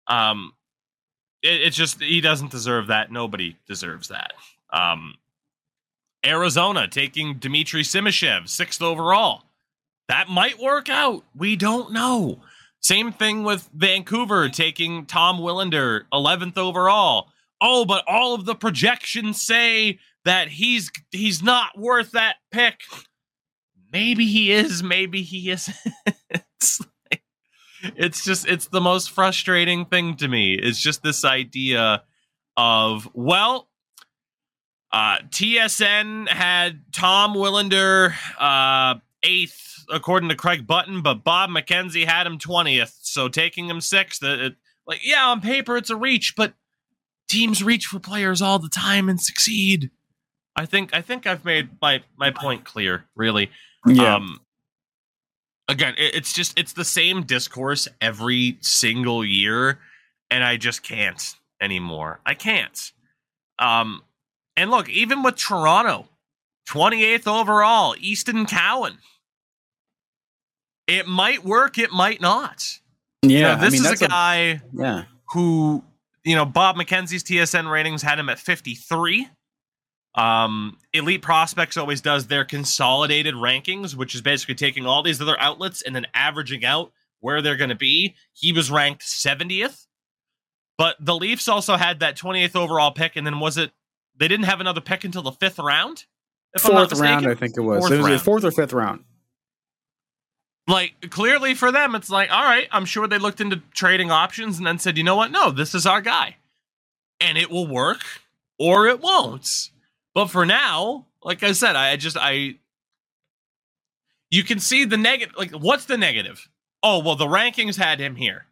A: Um, it, it's just he doesn't deserve that. Nobody deserves that. Um, Arizona taking Dmitry Simashev sixth overall. That might work out. We don't know. Same thing with Vancouver taking Tom Willander 11th overall. Oh, but all of the projections say that he's he's not worth that pick. Maybe he is, maybe he isn't. it's, like, it's just it's the most frustrating thing to me. It's just this idea of well, uh, TSN had Tom Willander uh, eighth according to Craig Button, but Bob McKenzie had him twentieth. So taking him sixth, it, it, like yeah, on paper it's a reach, but teams reach for players all the time and succeed. I think I think I've made my my point clear. Really,
B: Yeah.
A: um, again, it, it's just it's the same discourse every single year, and I just can't anymore. I can't. Um, and look, even with Toronto, twenty eighth overall, Easton Cowan. It might work. It might not.
B: yeah.
A: This
B: I mean,
A: is a guy
B: yeah.
A: who you know Bob McKenzie's TSN ratings had him at 53. Um, Elite Prospects always does their consolidated rankings, which is basically taking all these other outlets and then averaging out where they're going to be. He was ranked 70th, but the Leafs also had that 28th overall pick, and then was it they didn't have another pick until the fifth round? If I'm not
B: Fourth round. I think it was.
A: Fourth
B: it was fourth or fifth round.
A: like clearly for them it's like all right i'm sure they looked into trading options and then said you know what no this is our guy and it will work or it won't but for now like i said i just i you can see the negative like what's the negative? Oh well the rankings had him here.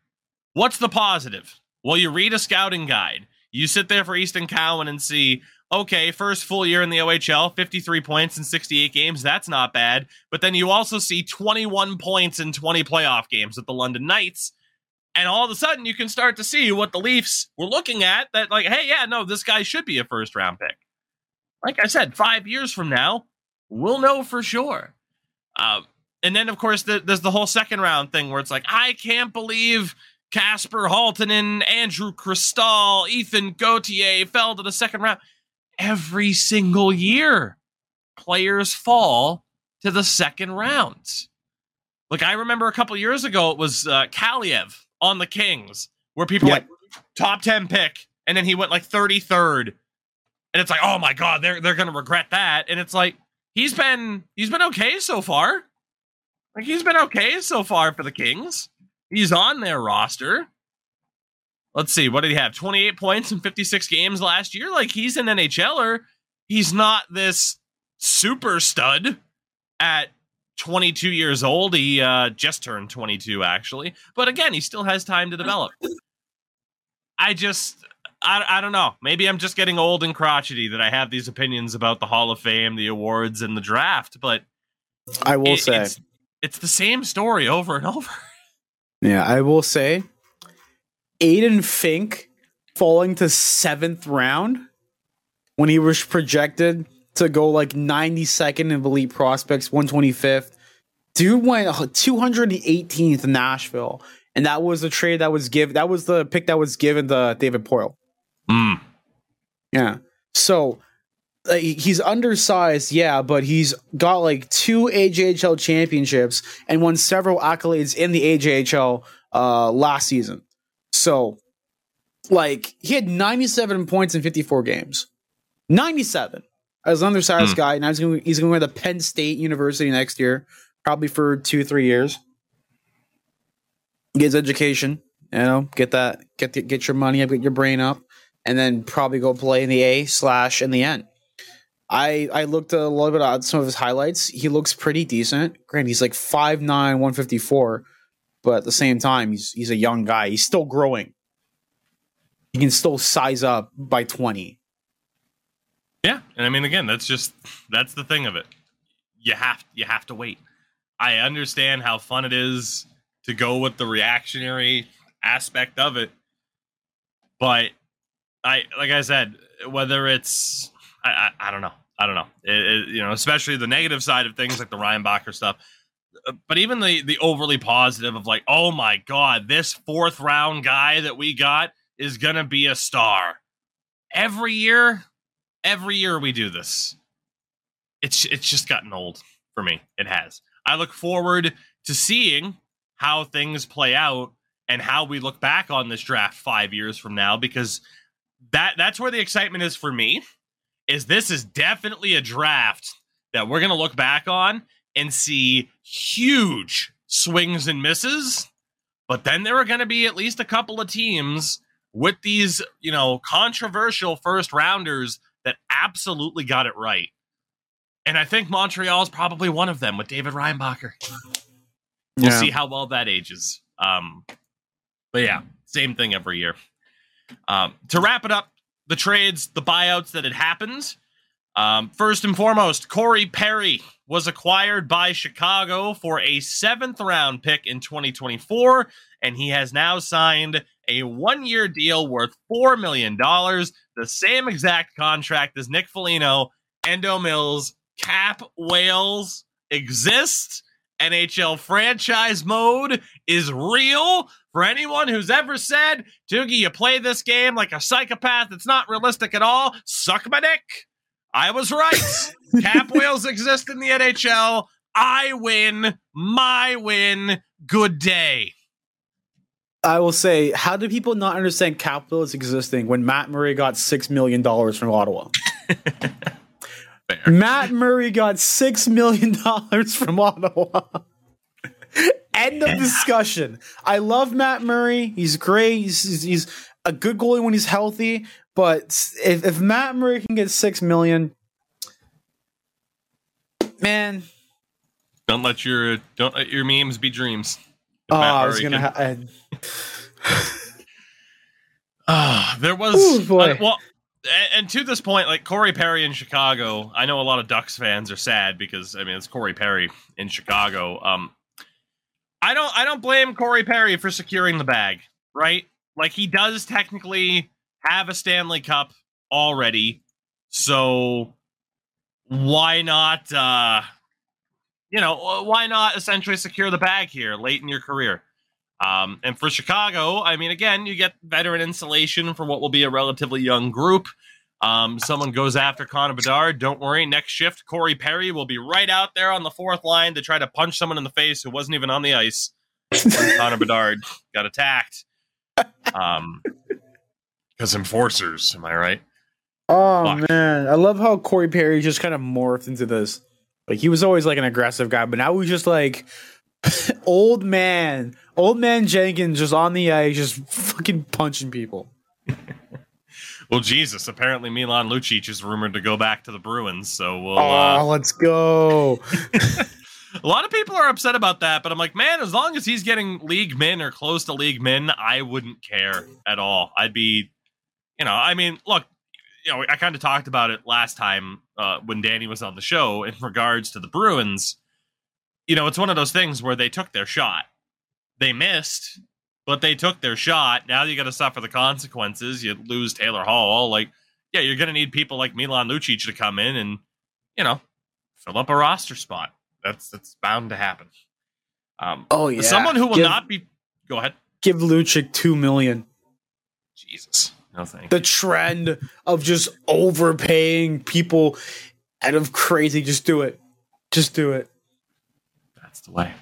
A: What's the positive? Well you read a scouting guide. You sit there for easton cowan and see okay first full year in the ohl 53 points in 68 games that's not bad. But then you also see 21 points in 20 playoff games at the London Knights. And all of a sudden, you can start to see what the Leafs were looking at that, like, hey, yeah, no, this guy should be a first round pick. Like I said, five years from now, we'll know for sure. Um, and then, of course, the, there's the whole second round thing where it's like, I can't believe Kasper Halttunen, Andrew Cristall, Ethan Gauthier fell to the second round. Every single year, players fall to the second round. Like I remember a couple years ago, it was uh, Kaliyev on the Kings, where people were
B: Yep.
A: like top ten pick, and then he went like thirty third, and it's like, oh my god, they're they're gonna regret that. And it's like he's been he's been okay so far. Like he's been okay so far for the Kings. He's on their roster. Let's see, what did he have? Twenty eight points in fifty six games last year. Like he's an NHLer. He's not this super stud at 22 years old. He uh, just turned 22, actually. But again, he still has time to develop. I just, I, I don't know. Maybe I'm just getting old and crotchety that I have these opinions about the Hall of Fame, the awards, and the draft. But
B: I will
A: it-
B: say,
A: it's, it's the same story over and over.
B: yeah, I will say, Aiden Fink falling to seventh round when he was projected to go like 92nd in elite prospects, 125th. Dude went 218th in Nashville, and that was the trade that was given. That was the pick that was given to David Poile.
A: Mm.
B: Yeah. So uh, he's undersized, yeah, but he's got like two AJHL championships and won several accolades in the AJHL uh, last season. So, like, he had 97 points in 54 games. 97 as an undersized
A: Hmm.
B: guy. Now he's going, he's going to go to Penn State University next year, probably for two, three years. Get his education, you know, get that, get the, get your money up, get your brain up, and then probably go play in the A slash in the N. I I looked a little bit at some of his highlights. He looks pretty decent. Grant, he's like 5'9", 154, but at the same time, he's he's a young guy. He's still growing. He can still size up by twenty.
A: Yeah, and I mean, again, that's just that's the thing of it. You have you have to wait. I understand how fun it is to go with the reactionary aspect of it, but I like I said, whether it's I I, I don't know, I don't know, it, it, you know, especially the negative side of things like the Reinbacher stuff, uh, but even the the overly positive of like, oh my god, this fourth round guy that we got is gonna be a star. Every year, every year we do this. It's it's just gotten old for me. It has. I look forward to seeing how things play out and how we look back on this draft 5 years from now because that that's where the excitement is for me. Is this is definitely a draft that we're going to look back on and see huge swings and misses, but then there are going to be at least a couple of teams with these, you know, controversial first rounders that absolutely got it right. And I think Montreal is probably one of them with David Reinbacher. We'll yeah. see how well that ages. Um, but yeah, same thing every year. Um, to wrap it up, the trades, the buyouts that had happened. Um, first and foremost, Corey Perry was acquired by Chicago for a seventh round pick in 2024, and he has now signed a one year deal worth $4 million, the same exact contract as Nick Foligno, Endo Mills, Cap Whales exist. NHL franchise mode is real. For anyone who's ever said, Tougie, you play this game like a psychopath, it's not realistic at all, suck my dick. I was right. Cap whales exist in the NHL. I win. My win. Good day.
B: I will say, how do people not understand cap whales existing when Matt Murray got six million dollars from Ottawa? Matt Murray got six million dollars from Ottawa. End of discussion. I love Matt Murray. He's great. He's, he's a good goalie when he's healthy. But if, if Matt Murray can get six million, man,
A: don't let your don't let your memes be dreams.
B: oh, I was gonna. Ha-
A: uh, there was Ooh, uh, well, and to this point, like Corey Perry in Chicago, I know a lot of Ducks fans are sad because I mean it's Corey Perry in Chicago. Um, I don't I don't blame Corey Perry for securing the bag, right? Like he does technically have a Stanley Cup already. So why not uh you know, why not essentially secure the bag here late in your career? Um, and for Chicago, I mean, again, you get veteran insulation for what will be a relatively young group. Um, someone goes after Connor Bedard. Don't worry. Next shift, Corey Perry will be right out there on the fourth line to try to punch someone in the face who wasn't even on the ice. Connor Bedard got attacked. Um, because enforcers, am I right?
B: Oh Fuck. man, I love how Corey Perry just kind of morphed into this. Like he was always like an aggressive guy, but now he's just like old man, old man Jenkins just on the ice, just fucking punching people.
A: well, Jesus! Apparently, Milan Lucic is rumored to go back to the Bruins, so we'll.
B: Oh, uh... let's go!
A: a lot of people are upset about that, but I'm like, man, as long as he's getting league min or close to league min, I wouldn't care at all. I'd be you know, I mean, look, you know, I kind of talked about it last time uh, when Danny was on the show in regards to the Bruins. You know, it's one of those things where they took their shot. They missed, but they took their shot. Now you got to suffer the consequences. You lose Taylor Hall. Like, yeah, you're going to need people like Milan Lucic to come in and, you know, fill up a roster spot. That's that's bound to happen. Um,
B: oh yeah,
A: someone who will give, not be. Go ahead.
B: Give Lucic two million.
A: Jesus. No thank
B: The trend of just overpaying people out of crazy. Just do it. Just do it.
A: That's the way.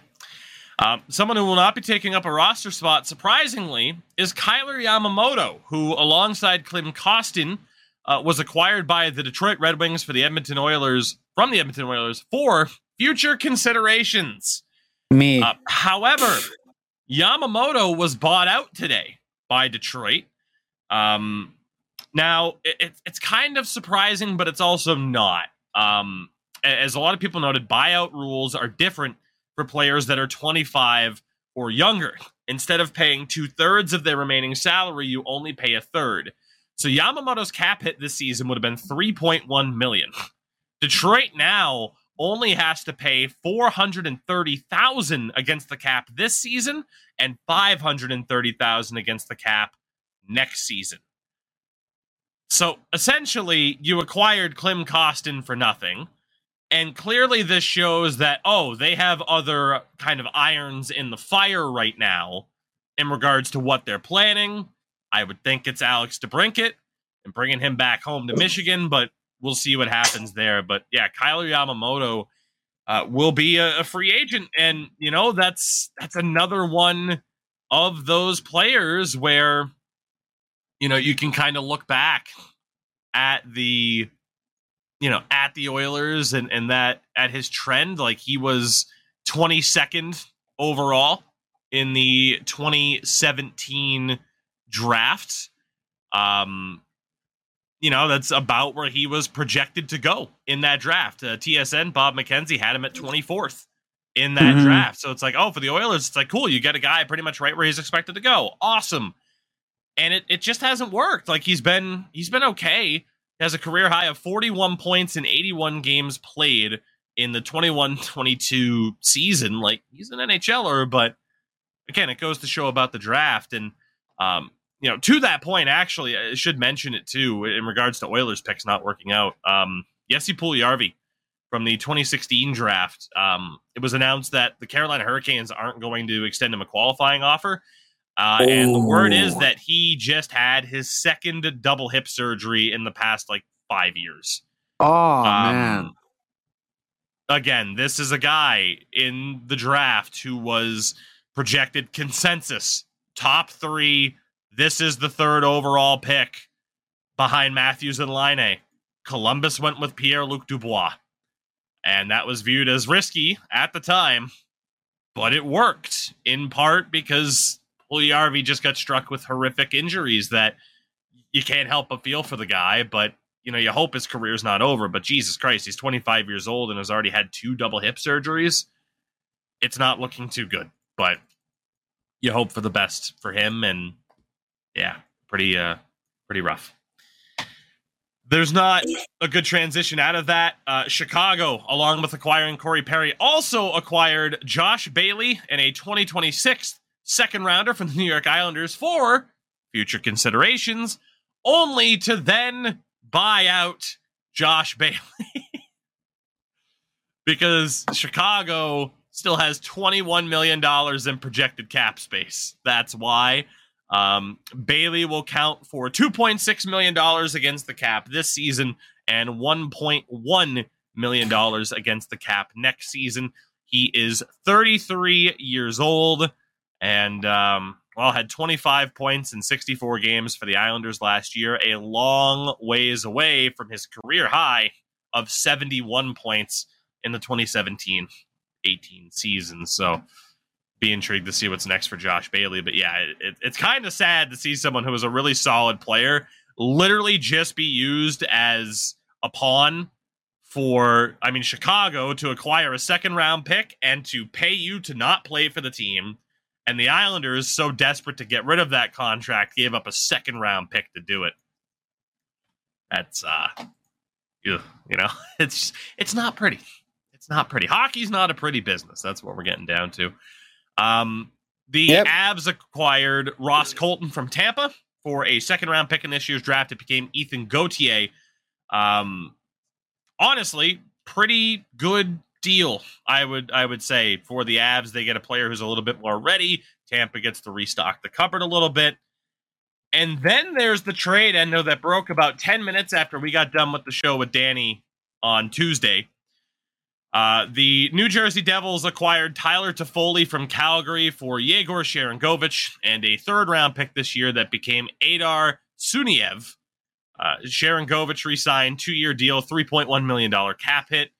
A: Um, someone who will not be taking up a roster spot, surprisingly, is Kailer Yamamoto, who, alongside Klim Kostin, uh, was acquired by the Detroit Red Wings for the Edmonton Oilers from the Edmonton Oilers for future considerations.
B: Me.
A: Uh, however, Yamamoto was bought out today by Detroit um, now, it, it's kind of surprising, but it's also not. Um, as a lot of people noted, buyout rules are different for players that are 25 or younger. Instead of paying two thirds of their remaining salary, you only pay a third. So Yamamoto's cap hit this season would have been 3.1 million. Detroit now only has to pay 430,000 against the cap this season and 530,000 against the cap next season. So essentially, you acquired Klim Kostin for nothing. And clearly, this shows that, oh, they have other kind of irons in the fire right now in regards to what they're planning. I would think it's Alex DeBrincat and bringing him back home to Michigan, but we'll see what happens there. But yeah, Kailer Yamamoto uh, will be a, a free agent, and you know that's that's another one of those players where you know you can kind of look back at the you know at the Oilers and and that at his trend like he was 22nd overall in the 2017 draft um you know, that's about where he was projected to go in that draft. Uh, TSN, Bob McKenzie had him at 24th in that mm-hmm. draft. So it's like, oh, for the Oilers, it's like, cool, you get a guy pretty much right where he's expected to go. Awesome. And it, it just hasn't worked. Like he's been he's been okay. Has a career high of 41 points in 81 games played in the 21-22 season. Like he's an NHLer, but again, it goes to show about the draft. And um, you know, to that point, actually, I should mention it too in regards to Oilers picks not working out. Um, Jesse Puljujarvi from the 2016 draft. Um, it was announced that the Carolina Hurricanes aren't going to extend him a qualifying offer. Uh, and the word is that he just had his second double hip surgery in the past like five years.
B: Oh um, man!
A: Again, this is a guy in the draft who was projected consensus top three this is the third overall pick behind Matthews and Laine. Columbus went with Pierre Luc Dubois. And that was viewed as risky at the time, but it worked in part because Puljujarvi just got struck with horrific injuries that you can't help but feel for the guy. But you know, you hope his career's not over. But Jesus Christ, he's 25 years old and has already had two double hip surgeries. It's not looking too good. But you hope for the best for him and yeah, pretty uh, pretty rough. There's not a good transition out of that. Uh, Chicago, along with acquiring Corey Perry, also acquired Josh Bailey and a 2026 second rounder from the New York Islanders for future considerations, only to then buy out Josh Bailey. because Chicago still has $21 million in projected cap space. That's why. Um, Bailey will count for $2.6 million against the cap this season and $1.1 million against the cap next season. He is 33 years old and, um, well, had 25 points in 64 games for the Islanders last year, a long ways away from his career high of 71 points in the 2017 18 season. So, be intrigued to see what's next for Josh Bailey. But yeah, it, it's kind of sad to see someone who is a really solid player literally just be used as a pawn for, I mean, Chicago to acquire a second round pick and to pay you to not play for the team. And the Islanders, so desperate to get rid of that contract, gave up a second round pick to do it. That's, uh, you know, it's it's not pretty. It's not pretty. Hockey's not a pretty business. That's what we're getting down to. Um, the yep. Avs acquired Ross Colton from Tampa for a second round pick in this year's draft. It became Ethan Gauthier. Um, honestly, pretty good deal. I would I would say for the Avs, they get a player who's a little bit more ready. Tampa gets to restock the cupboard a little bit. And then there's the trade endo that broke about 10 minutes after we got done with the show with Danny on Tuesday. Uh, the New Jersey Devils acquired Tyler Toffoli from Calgary for Yegor Sharangovich and a third round pick this year that became Aydar Suniev. Uh, Sharangovich re signed two year deal, $3.1 million cap hit.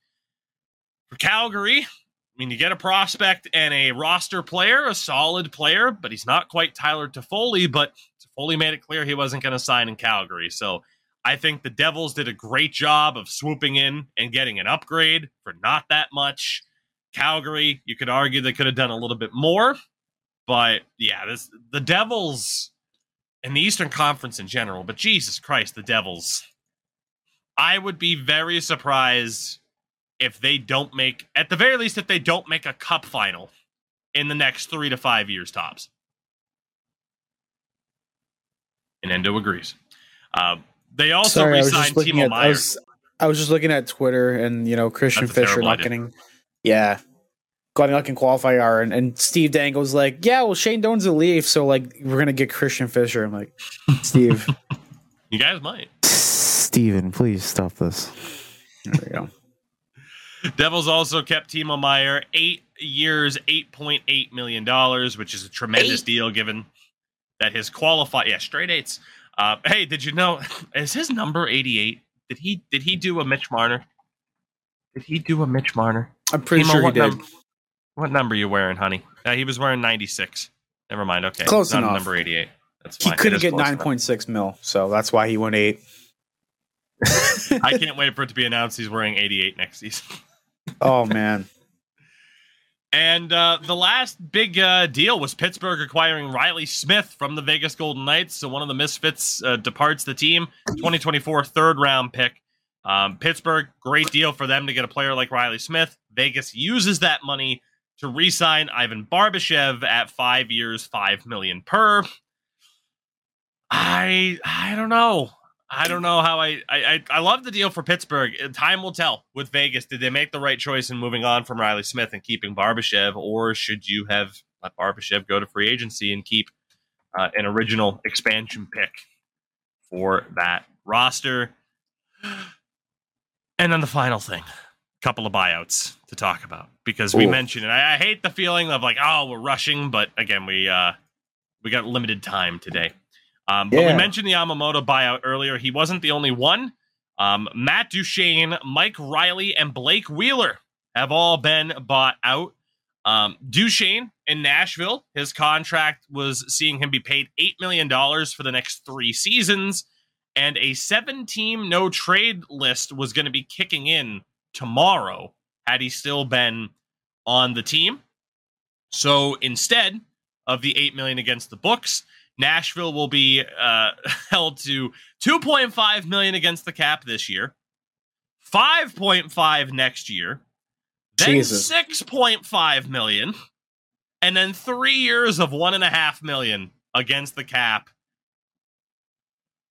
A: For Calgary, I mean, you get a prospect and a roster player, a solid player, but he's not quite Tyler Toffoli. But Toffoli made it clear he wasn't going to sign in Calgary. So I think the Devils did a great job of swooping in and getting an upgrade for not that much. Calgary, you could argue they could have done a little bit more, but yeah, this the Devils and the Eastern Conference in general, but Jesus Christ, the Devils. I would be very surprised if they don't make, at the very least, if they don't make a cup final in the next three to five years tops. And Endo agrees. Uh, they also Sorry, re-signed Timo
B: at,
A: Meier. I
B: was, I was, just looking at Twitter, and you know Christian Fischer not idea. getting, yeah, got not getting qualifier, and, and Steve Dangle's like, yeah, well Shane Doan's a leaf, so like we're gonna get Christian Fischer. I'm like, Steve,
A: you guys might.
B: Steven, please stop this. There we go.
A: Devils also kept Timo Meier eight years, eight point eight million dollars, which is a tremendous eight. deal given that his qualify. Yeah, straight eights. Uh, hey, did you know? Is his number eighty eight? Did he did he do a Mitch Marner? Did he do a Mitch Marner?
B: I'm pretty Timo, sure he
A: what
B: did.
A: Num- what number are you wearing, honey? Uh, he was wearing ninety six. Never mind. Okay,
B: close enough.
A: Number eighty eight.
B: That's fine. He couldn't get nine point six mil, so that's why he went eight.
A: I can't wait for it to be announced he's wearing 88 next season.
B: oh man.
A: And uh, the last big uh, deal was Pittsburgh acquiring Reilly Smith from the Vegas Golden Knights. So one of the misfits uh, departs the team. 2024 third round pick. Um, Pittsburgh, great deal for them to get a player like Reilly Smith. Vegas uses that money to re-sign Ivan Barbashev at five years, five million per. I I don't know. I don't know how I, I I love the deal for Pittsburgh. Time will tell with Vegas. Did they make the right choice in moving on from Reilly Smith and keeping Barbashev, or should you have let Barbashev go to free agency and keep uh, an original expansion pick for that roster? And then the final thing, couple of buyouts to talk about because we Ooh. mentioned it. I, I hate the feeling of like, oh, we're rushing, but again, we uh we got limited time today. Um, but we mentioned the Yamamoto buyout earlier. He wasn't the only one. Um, Matt Duchene, Mike Reilly, and Blake Wheeler have all been bought out. Um, Duchene in Nashville, his contract was seeing him be paid $8 million for the next three seasons, and a seven team no trade list was going to be kicking in tomorrow had he still been on the team. So instead of the 8 million against the books, Nashville will be uh, held to 2.5 million against the cap this year, 5.5 next year, then 6.5 million, and then three years of one and a half million against the cap.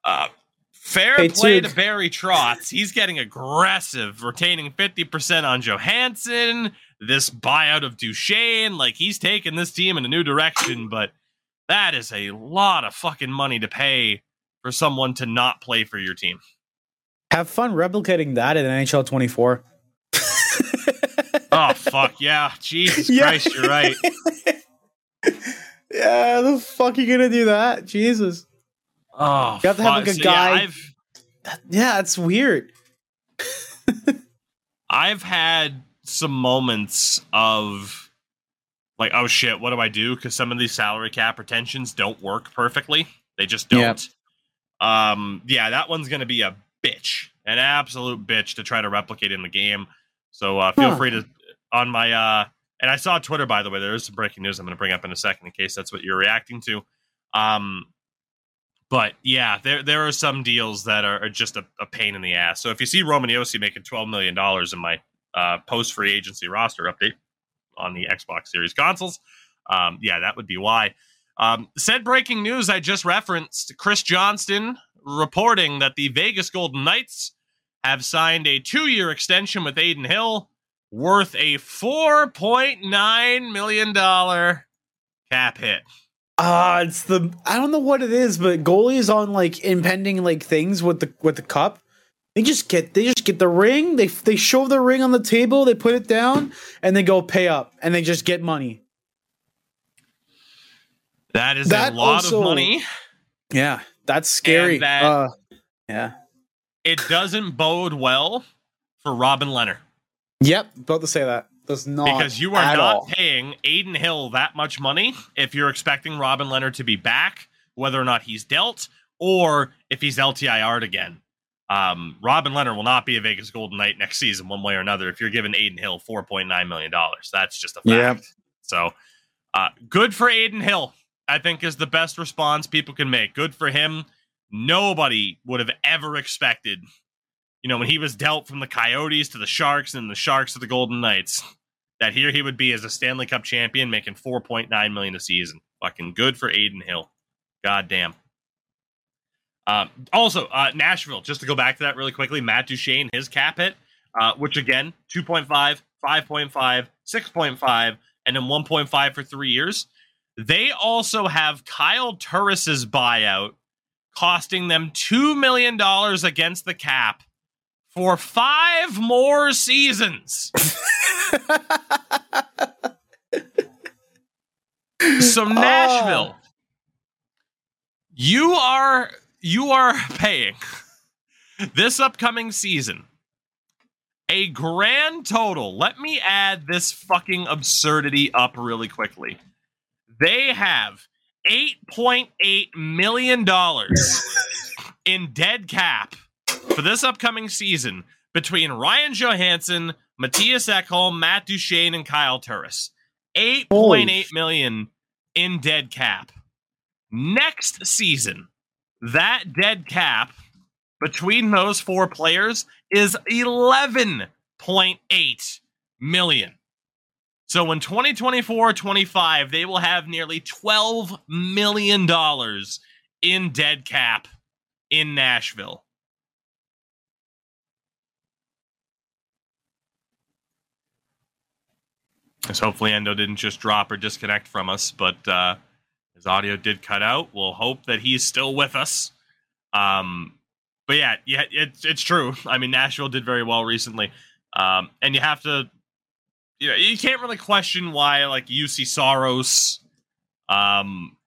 A: Uh, fair hey, play to Barry Trotz. He's getting aggressive, retaining 50% on Johansen. This buyout of Duchene, like he's taking this team in a new direction, but that is a lot of fucking money to pay for someone to not play for your team.
B: Have fun replicating that in NHL 24.
A: oh fuck yeah! Jesus yeah. Christ, you're right.
B: yeah, the fuck you gonna do that? Jesus.
A: Oh,
B: you have to have like a so, guy. Yeah, yeah, it's weird.
A: I've had some moments of like, oh shit, what do I do? Because some of these salary cap retentions don't work perfectly. They just don't. Yep. Um, yeah, that one's gonna be a bitch, an absolute bitch to try to replicate in the game. So uh, feel huh. free to on my uh, and I saw Twitter by the way. There is some breaking news I'm going to bring up in a second in case that's what you're reacting to. Um, but yeah, there there are some deals that are, are just a, a, pain in the ass. So if you see Roman Josi making twelve million dollars in my uh, post free agency roster update, on the Xbox Series consoles. Um, yeah, that would be why. Um, said breaking news I just referenced Chris Johnston reporting that the Vegas Golden Knights have signed a two year extension with Adin Hill worth a $4.9 million cap hit.
B: Uh it's the I don't know what it is, but goalies on like impending like things with the with the cup they just get they just get the ring. They they show the ring on the table. They put it down and they go pay up and they just get money.
A: That is that a lot also, of money.
B: Yeah, that's scary. That, uh, yeah,
A: it doesn't bode well for Robin Lehner.
B: Yep, about to say that does not
A: because you are not all. paying Adin Hill that much money if you're expecting Robin Lehner to be back, whether or not he's dealt or if he's LTIR'd again. Um, Robin Lehner will not be a Vegas Golden Knight next season, one way or another. If you're giving Adin Hill four point nine million dollars, that's just a fact. Yeah. So, uh, good for Adin Hill. I think is the best response people can make. Good for him. Nobody would have ever expected, you know, when he was dealt from the Coyotes to the Sharks and the Sharks to the Golden Knights, that here he would be as a Stanley Cup champion, making four point nine million a season. Fucking good for Adin Hill. God damn. Uh, also, uh, Nashville, just to go back to that really quickly, Matt Duchene, his cap hit, uh, which again, 2.5, 5.5, 6.5, and then 1.5 for three years. They also have Kyle Turris's buyout costing them $2 million against the cap for five more seasons. so, Nashville, oh. you are you are paying this upcoming season a grand total. Let me add this fucking absurdity up really quickly. They have $8.8 million in dead cap for this upcoming season between Ryan Johansen, Mattias Ekholm, Matt Duchene, and Kyle Turris. Eight point eight million in dead cap. Next season, that dead cap between those four players is 11.8 million. So in 2024 25, they will have nearly $12 million in dead cap in Nashville. As hopefully Endo didn't just drop or disconnect from us, but uh, his audio did cut out. We'll hope that he's still with us. Um, but yeah, yeah, it's it's true. I mean, Nashville did very well recently, um, and you have to, you know, you can't really question why like Juuse Saros, um,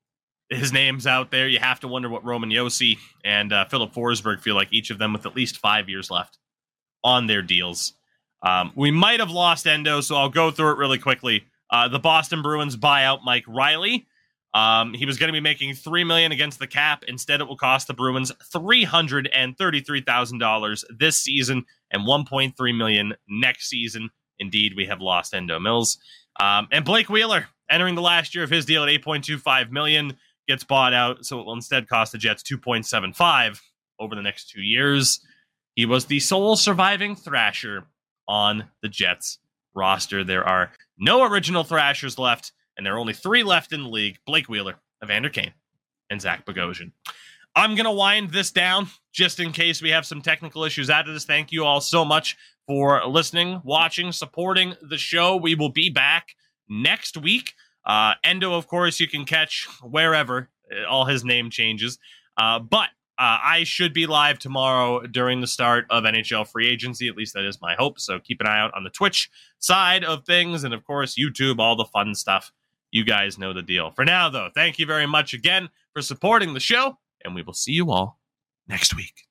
A: his name's out there. You have to wonder what Roman Josi and uh, Filip Forsberg feel like. Each of them with at least five years left on their deals. Um, we might have lost Endo, so I'll go through it really quickly. Uh, the Boston Bruins buy out Mike Reilly. Um, he was going to be making three million against the cap. Instead, it will cost the Bruins three hundred and thirty-three thousand dollars this season and one point three million next season. Indeed, we have lost Endo Mills um, and Blake Wheeler entering the last year of his deal at eight point two five million gets bought out, so it will instead cost the Jets two point seven five over the next two years. He was the sole surviving Thrasher on the Jets roster. There are no original Thrashers left and there are only three left in the league Blake Wheeler, Evander Kane, and Zach Bogosian. I'm going to wind this down just in case we have some technical issues out of this. Thank you all so much for listening, watching, supporting the show. We will be back next week. Uh, Endo, of course, you can catch wherever uh, all his name changes. Uh, but uh, I should be live tomorrow during the start of NHL free agency. At least that is my hope. So keep an eye out on the Twitch side of things. And of course, YouTube, all the fun stuff you guys know the deal. For now, though, thank you very much again for supporting the show, and we will see you all next week.